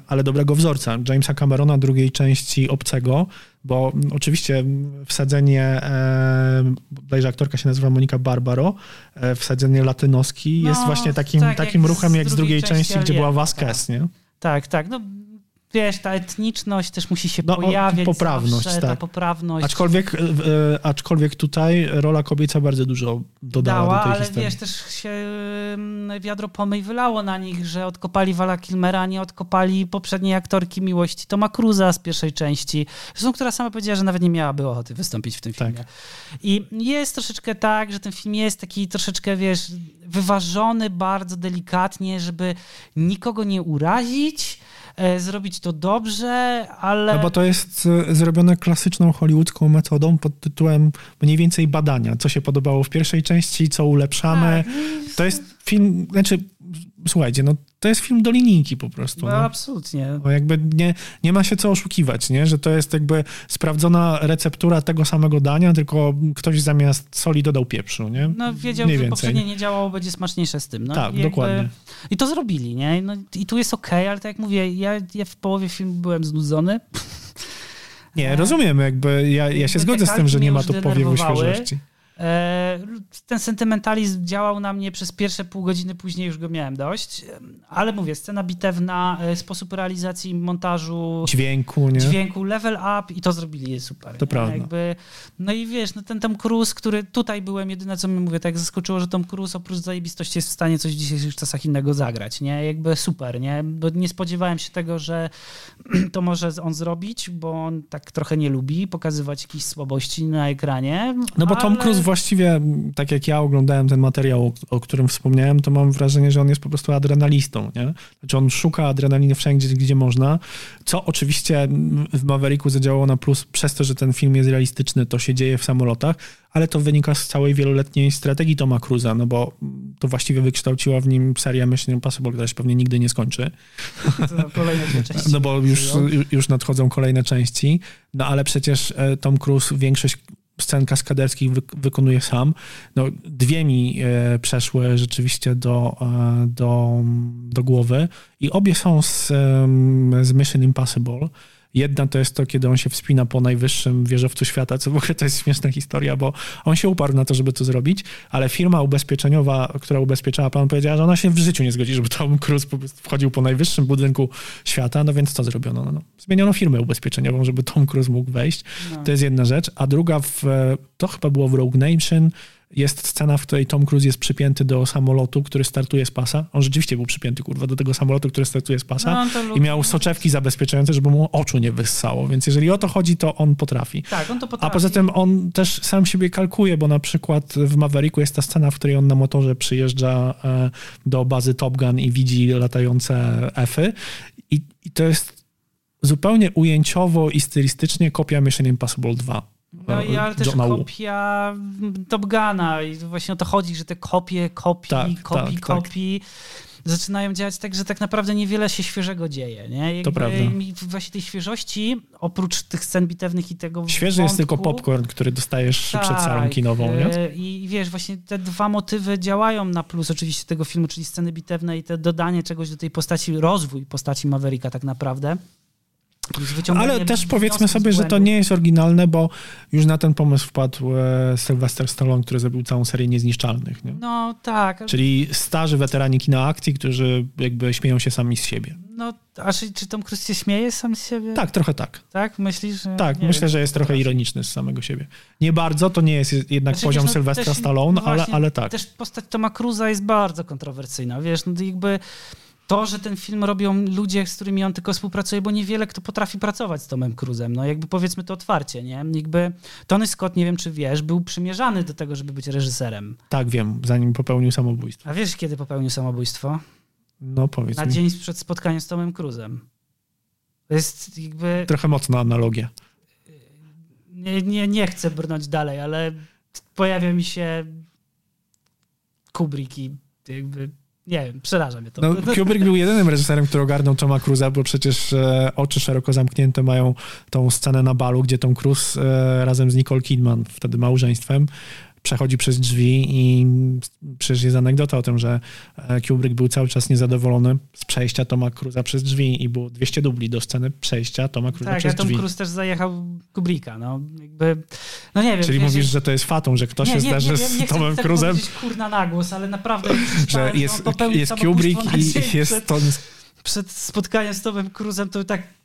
ale dobrego wzorca. Jamesa Camerona drugiej części Obcego, bo oczywiście wsadzenie, e, bodajże aktorka się nazywa Monika Barbaro, e, wsadzenie latynoski No, jest właśnie takim, tak takim ruchem z jak z drugiej drugiej części części, gdzie była Vasquez, nie? Tak, tak. No, wiesz, ta etniczność też musi się No, pojawiać. poprawność, zawsze, Ta tak. poprawność Aczkolwiek, e, e, aczkolwiek tutaj rola kobieca bardzo dużo dodała dała, do tej ale historii. wiesz, też się wiadro pomyj wylało na nich, że odkopali Vala Kilmera, nie odkopali poprzedniej aktorki miłości Toma Cruza z pierwszej części. Zresztą, która sama powiedziała, że nawet nie miałaby ochoty wystąpić w tym Tak. filmie. I jest troszeczkę tak, że ten film jest taki troszeczkę, wiesz, wyważony bardzo delikatnie, żeby nikogo nie urazić, zrobić to dobrze, ale... No bo to jest e, zrobione klasyczną hollywoodzką metodą pod tytułem mniej więcej badania, co się podobało w pierwszej części, co ulepszamy. Tak. To jest film, znaczy, słuchajcie, no to jest film do linijki po prostu. No, No. absolutnie. Bo jakby nie, nie ma się co oszukiwać, nie? że to jest jakby sprawdzona receptura tego samego dania, tylko ktoś zamiast soli dodał pieprzu, nie? No wiedział, Mniej że więcej. poprzednie nie działało, będzie smaczniejsze z tym. No, Tak, i jakby- dokładnie. I to zrobili, nie? No, I tu jest okej, ale tak jak mówię, ja, ja w połowie filmu byłem znudzony. Nie, rozumiem, jakby ja, ja się zgodzę z tym, że nie ma tu powiewu świeżości. E, ten sentymentalizm działał na mnie przez pierwsze pół godziny, później już go miałem dość. Ale mówię, scena bitewna, e, sposób realizacji montażu, Dźwięku, nie? dźwięku, level up i to zrobili super. To nie? prawda. Jakby, no i wiesz, no ten Tom Cruise, który tutaj byłem, jedyne co mi mówię, tak zaskoczyło, że Tom Cruise oprócz zajebistości jest w stanie coś w dzisiejszych czasach innego zagrać, nie? Jakby super, nie? Bo nie spodziewałem się tego, że to może on zrobić, bo on tak trochę nie lubi pokazywać jakichś słabości na ekranie. No bo Tom ale- Cruise właściwie, tak jak ja oglądałem ten materiał, o, o którym wspomniałem, to mam wrażenie, że on jest po prostu adrenalistą, nie? Znaczy on szuka adrenaliny wszędzie, gdzie można, co oczywiście w Mavericku zadziałało na plus przez to, że ten film jest realistyczny, to się dzieje w samolotach, ale to wynika z całej wieloletniej strategii Toma Cruza, no bo to właściwie wykształciła w nim seria Mission Impossible, która się pewnie nigdy nie skończy. To kolejne części. No bo już, już nadchodzą kolejne części. No ale przecież e, Tom Cruise większość scen kaskaderskich wy, wykonuje sam. No, dwie mi e, przeszły rzeczywiście do, e, do, do głowy i obie są z, z Mission Impossible. Jedna to jest to, kiedy on się wspina po najwyższym wieżowcu świata, co w ogóle to jest śmieszna historia, bo on się uparł na to, żeby to zrobić, ale firma ubezpieczeniowa, która ubezpieczała plan, powiedziała, że ona się w życiu nie zgodzi, żeby Tom Cruise wchodził po najwyższym budynku świata, no więc co zrobiono? No, no, zmieniono firmę ubezpieczeniową, żeby Tom Cruise mógł wejść. No. To jest jedna rzecz. A druga, w, to chyba było w Rogue Nation, jest scena, w której Tom Cruise jest przypięty do samolotu, który startuje z pasa. On rzeczywiście był przypięty, kurwa, do tego samolotu, który startuje z pasa No, i miał soczewki zabezpieczające, żeby mu oczu nie wyssało. Więc jeżeli o to chodzi, to on potrafi. Tak, on to potrafi. A poza tym on też sam siebie kalkuje, bo na przykład w Mavericku jest ta scena, w której on na motorze przyjeżdża e, do bazy Top Gun i widzi latające F-y i, i to jest zupełnie ujęciowo i stylistycznie kopia Mission Impossible 2. No i ale też Johna kopia Top Guna i właśnie o to chodzi, że te kopie, kopii, Tak, kopii, tak, tak. kopii zaczynają działać tak, że tak naprawdę niewiele się świeżego dzieje, nie? Jakby prawda. mi Właśnie tej świeżości, oprócz tych scen bitewnych i tego Świeży jest tylko wątku, popcorn, który dostajesz przed salą tak, kinową, nie? e, I wiesz, właśnie te dwa motywy działają na plus oczywiście tego filmu, czyli sceny bitewne i te dodanie czegoś do tej postaci, rozwój postaci Mavericka tak naprawdę. Ale też powiedzmy sobie, że to nie jest oryginalne, bo już na ten pomysł wpadł e, Sylvester Stallone, który zrobił całą serię Niezniszczalnych. Nie? No tak, Czyli starzy weterani kina akcji, którzy jakby śmieją się sami z siebie. no a czy, czy Tom Cruise się śmieje sam z siebie? Tak, trochę tak. Tak? Myślisz? Że... Tak, nie myślę, wiem. że jest trochę ironiczny z samego siebie. Nie bardzo, to nie jest jednak Znaczy, poziom wiesz, no, Stallone, no ale, ale tak. Też postać Toma Cruza jest bardzo kontrowersyjna, wiesz, no jakby to, że ten film robią ludzie, z którymi on tylko współpracuje, bo niewiele kto potrafi pracować z Tomem Cruzem, no jakby powiedzmy to otwarcie, nie? Jakby Tony Scott, nie wiem czy wiesz, był przymierzany do tego, żeby być reżyserem. Tak, wiem, zanim popełnił samobójstwo. A wiesz, kiedy popełnił samobójstwo? No powiedz Na mi. dzień przed spotkaniem z Tomem Cruzem. To jest jakby... Trochę mocna analogia. Nie, nie, nie chcę brnąć dalej, ale pojawia mi się Kubrick i jakby, nie wiem, przeraża mnie to. No, Kubrick był jedynym reżyserem, który ogarnął Toma Cruza, bo przecież e, oczy szeroko zamknięte mają tą scenę na balu, gdzie Tom Cruise e, razem z Nicole Kidman, wtedy małżeństwem, przechodzi przez drzwi i przecież jest anegdota o tym, że e, Kubrick był cały czas niezadowolony z przejścia Toma Cruza przez drzwi i było 200 dubli do sceny przejścia Toma Cruza Tak, a przez Tom drzwi. Cruise też zajechał Kubricka, no jakby, no nie wiem. Czyli mówisz, że to jest fatą, że kto się zdarzy nie, z nie chcę Tomem tego Cruzem, powiedzieć kurna na głos, ale naprawdę że jest, popełnił jest Kubrick i jest Tony przed spotkaniem z Tomem Cruzem, to tak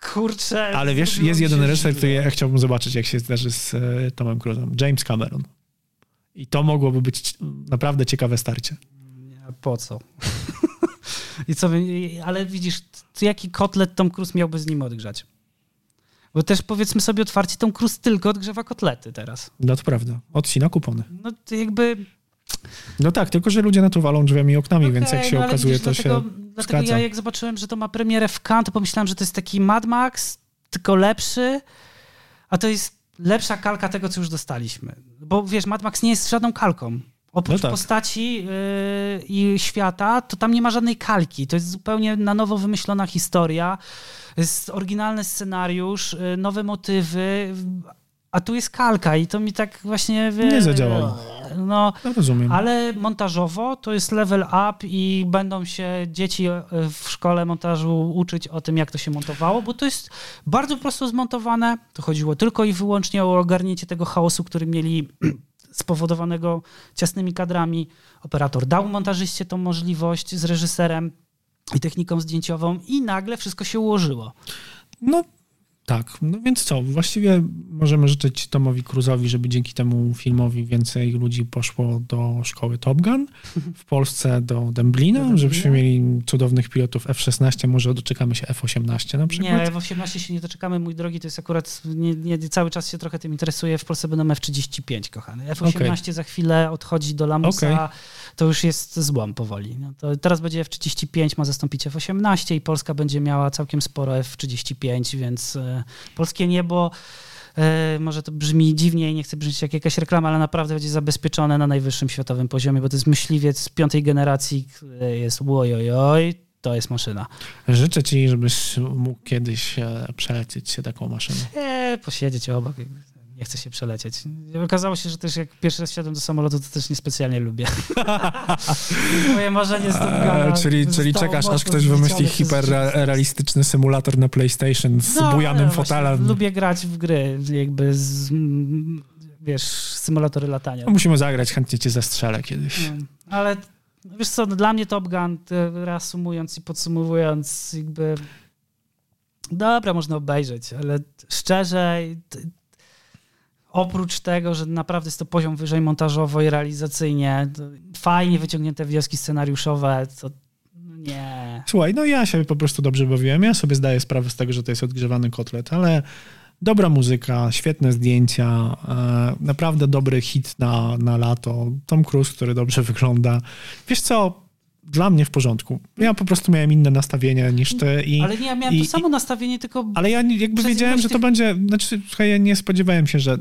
kurczę. Ale wiesz, jest jeden reżyser, który ja chciałbym zobaczyć, jak się zdarzy z e, Tomem Cruzem. James Cameron. I to mogłoby być naprawdę ciekawe starcie. Po co? I co ale widzisz, to jaki kotlet Tom Cruise miałby z nim odgrzać? Bo też powiedzmy sobie otwarcie, Tom Cruise tylko odgrzewa kotlety teraz. No to prawda. Odcina kupony. No to jakby... No tak, tylko że ludzie na to walą drzwiami i oknami, okej, więc jak się no okazuje, widzisz, to dlatego, się Dlatego zgadza. ja jak zobaczyłem, że to ma premierę w Cannes, to pomyślałem, że to jest taki Mad Max, tylko lepszy, a to jest lepsza kalka tego, co już dostaliśmy. Bo wiesz, Mad Max nie jest żadną kalką. Oprócz No tak. postaci yy, i świata, to tam nie ma żadnej kalki. To jest zupełnie na nowo wymyślona historia, jest oryginalny scenariusz, yy, nowe motywy, a tu jest kalka i to mi tak właśnie... Nie zadziałało. No, No rozumiem. ale montażowo to jest level up i będą się dzieci e, w szkole montażu uczyć o tym, jak to się montowało, bo to jest bardzo prosto zmontowane. To chodziło tylko i wyłącznie o ogarnięcie tego chaosu, który mieli spowodowanego ciasnymi kadrami. Operator dał montażyście tą możliwość z reżyserem i techniką zdjęciową i nagle wszystko się ułożyło. No tak, no więc co, właściwie możemy życzyć Tomowi Cruzowi, żeby dzięki temu filmowi więcej ludzi poszło do szkoły Top Gun, w Polsce do Demblina, Demblina? żebyśmy mieli cudownych pilotów F-16, może doczekamy się F-18 na przykład. Nie, w 18 się nie doczekamy, mój drogi, to jest akurat, nie, nie, cały czas się trochę tym interesuję, w Polsce będą F-35, kochany. F-18 za chwilę odchodzi do lamusa, Okej. To już jest złom powoli. No teraz będzie F-35, ma zastąpić F-18 i Polska będzie miała całkiem sporo F-35, więc e, polskie niebo E, może to brzmi dziwnie i nie chcę brzmieć jak jakaś reklama, ale naprawdę będzie zabezpieczone na najwyższym światowym poziomie, bo to jest myśliwiec z piątej generacji, jest ojojoj, to jest maszyna. Życzę ci, żebyś mógł kiedyś e, przelecieć się taką maszyną. Nie, posiedzieć obok. Nie chcę się przelecieć. Okazało się, że też jak pierwszy raz wsiadłem do samolotu, to też niespecjalnie lubię. Moje marzenie z E, czyli, czyli czekasz, aż ktoś wymyśli hiperrealistyczny symulator na PlayStation z No, bujanym właśnie fotelem. Lubię grać w gry, jakby z, wiesz, symulatory latania. No, musimy zagrać, chętnie cię zastrzelę kiedyś. No, ale wiesz co, no, dla mnie Top Gun, to reasumując i podsumowując, jakby dobra, można obejrzeć, ale szczerze, oprócz tego, że naprawdę jest to poziom wyżej montażowo i realizacyjnie, to fajnie wyciągnięte wnioski scenariuszowe, to nie. Słuchaj, no ja się po prostu dobrze bawiłem. Ja sobie zdaję sprawę z tego, że to jest odgrzewany kotlet, ale dobra muzyka, świetne zdjęcia, e, naprawdę dobry hit na, na lato. Tom Cruise, który dobrze wygląda. Wiesz co? Dla mnie w porządku. Ja po prostu miałem inne nastawienie niż ty i... Ale nie, ja miałem i- to samo nastawienie, tylko Ale ja jakby wiedziałem, że to tych- będzie. Znaczy, słuchaj, ja nie spodziewałem się, że,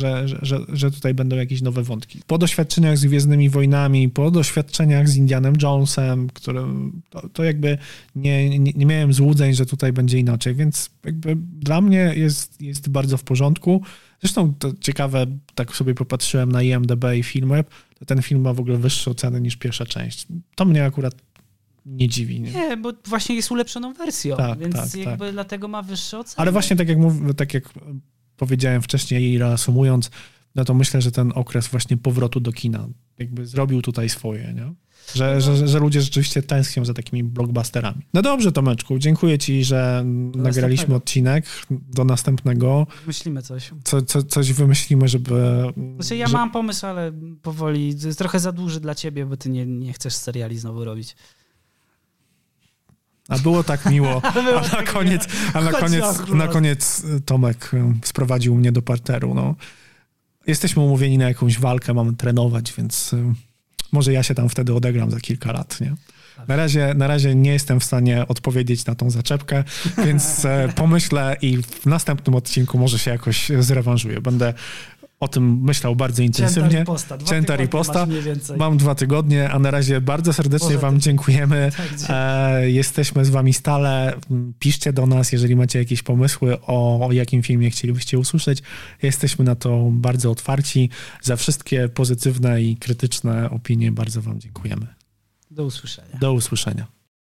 że, że, że, tutaj będą jakieś nowe wątki. Po doświadczeniach z Gwiezdnymi Wojnami, po doświadczeniach z Indianem Jonesem, którym to, to jakby nie, nie, nie miałem złudzeń, że tutaj będzie inaczej, więc jakby dla mnie jest, jest bardzo w porządku. Zresztą to ciekawe, tak sobie popatrzyłem na IMDb i Filmweb, to ten film ma w ogóle wyższe oceny niż pierwsza część. To mnie akurat nie dziwi. Nie? Nie, bo właśnie jest ulepszoną wersją, Tak, więc tak, jakby dlatego ma wyższe oceny. Ale właśnie tak jak, mów, tak jak powiedziałem wcześniej i reasumując, no to myślę, że ten okres właśnie powrotu do kina jakby zrobił tutaj swoje, nie? Że, że, że ludzie rzeczywiście tęsknią za takimi blockbusterami. No dobrze, Tomeczku, dziękuję ci, że nagraliśmy następnego. odcinek. Do następnego. Myślimy coś. Co, co, coś wymyślimy, żeby... Znaczy ja że- mam pomysł, ale powoli, trochę za duży dla ciebie, bo ty nie, nie chcesz seriali znowu robić. A było tak miło. A na koniec, a na koniec, na koniec Tomek y, sprowadził mnie do parteru. No. Jesteśmy umówieni na jakąś walkę, mamy trenować, więc y, może ja się tam wtedy odegram za kilka lat, nie? Na razie, na razie nie jestem w stanie odpowiedzieć na tą zaczepkę, więc pomyślę i w następnym odcinku może się jakoś zrewanżuję. Będę o tym myślał bardzo intensywnie. riposta. Dwa Cięta riposta. więcej. Mam dwa tygodnie, a na razie bardzo serdecznie Poza Wam tym. dziękujemy. Tak. E, jesteśmy z Wami stale. Piszcie do nas, jeżeli macie jakieś pomysły, o, o jakim filmie chcielibyście usłyszeć. Jesteśmy na to bardzo otwarci. Za wszystkie pozytywne i krytyczne opinie bardzo Wam dziękujemy. Do usłyszenia. Do usłyszenia.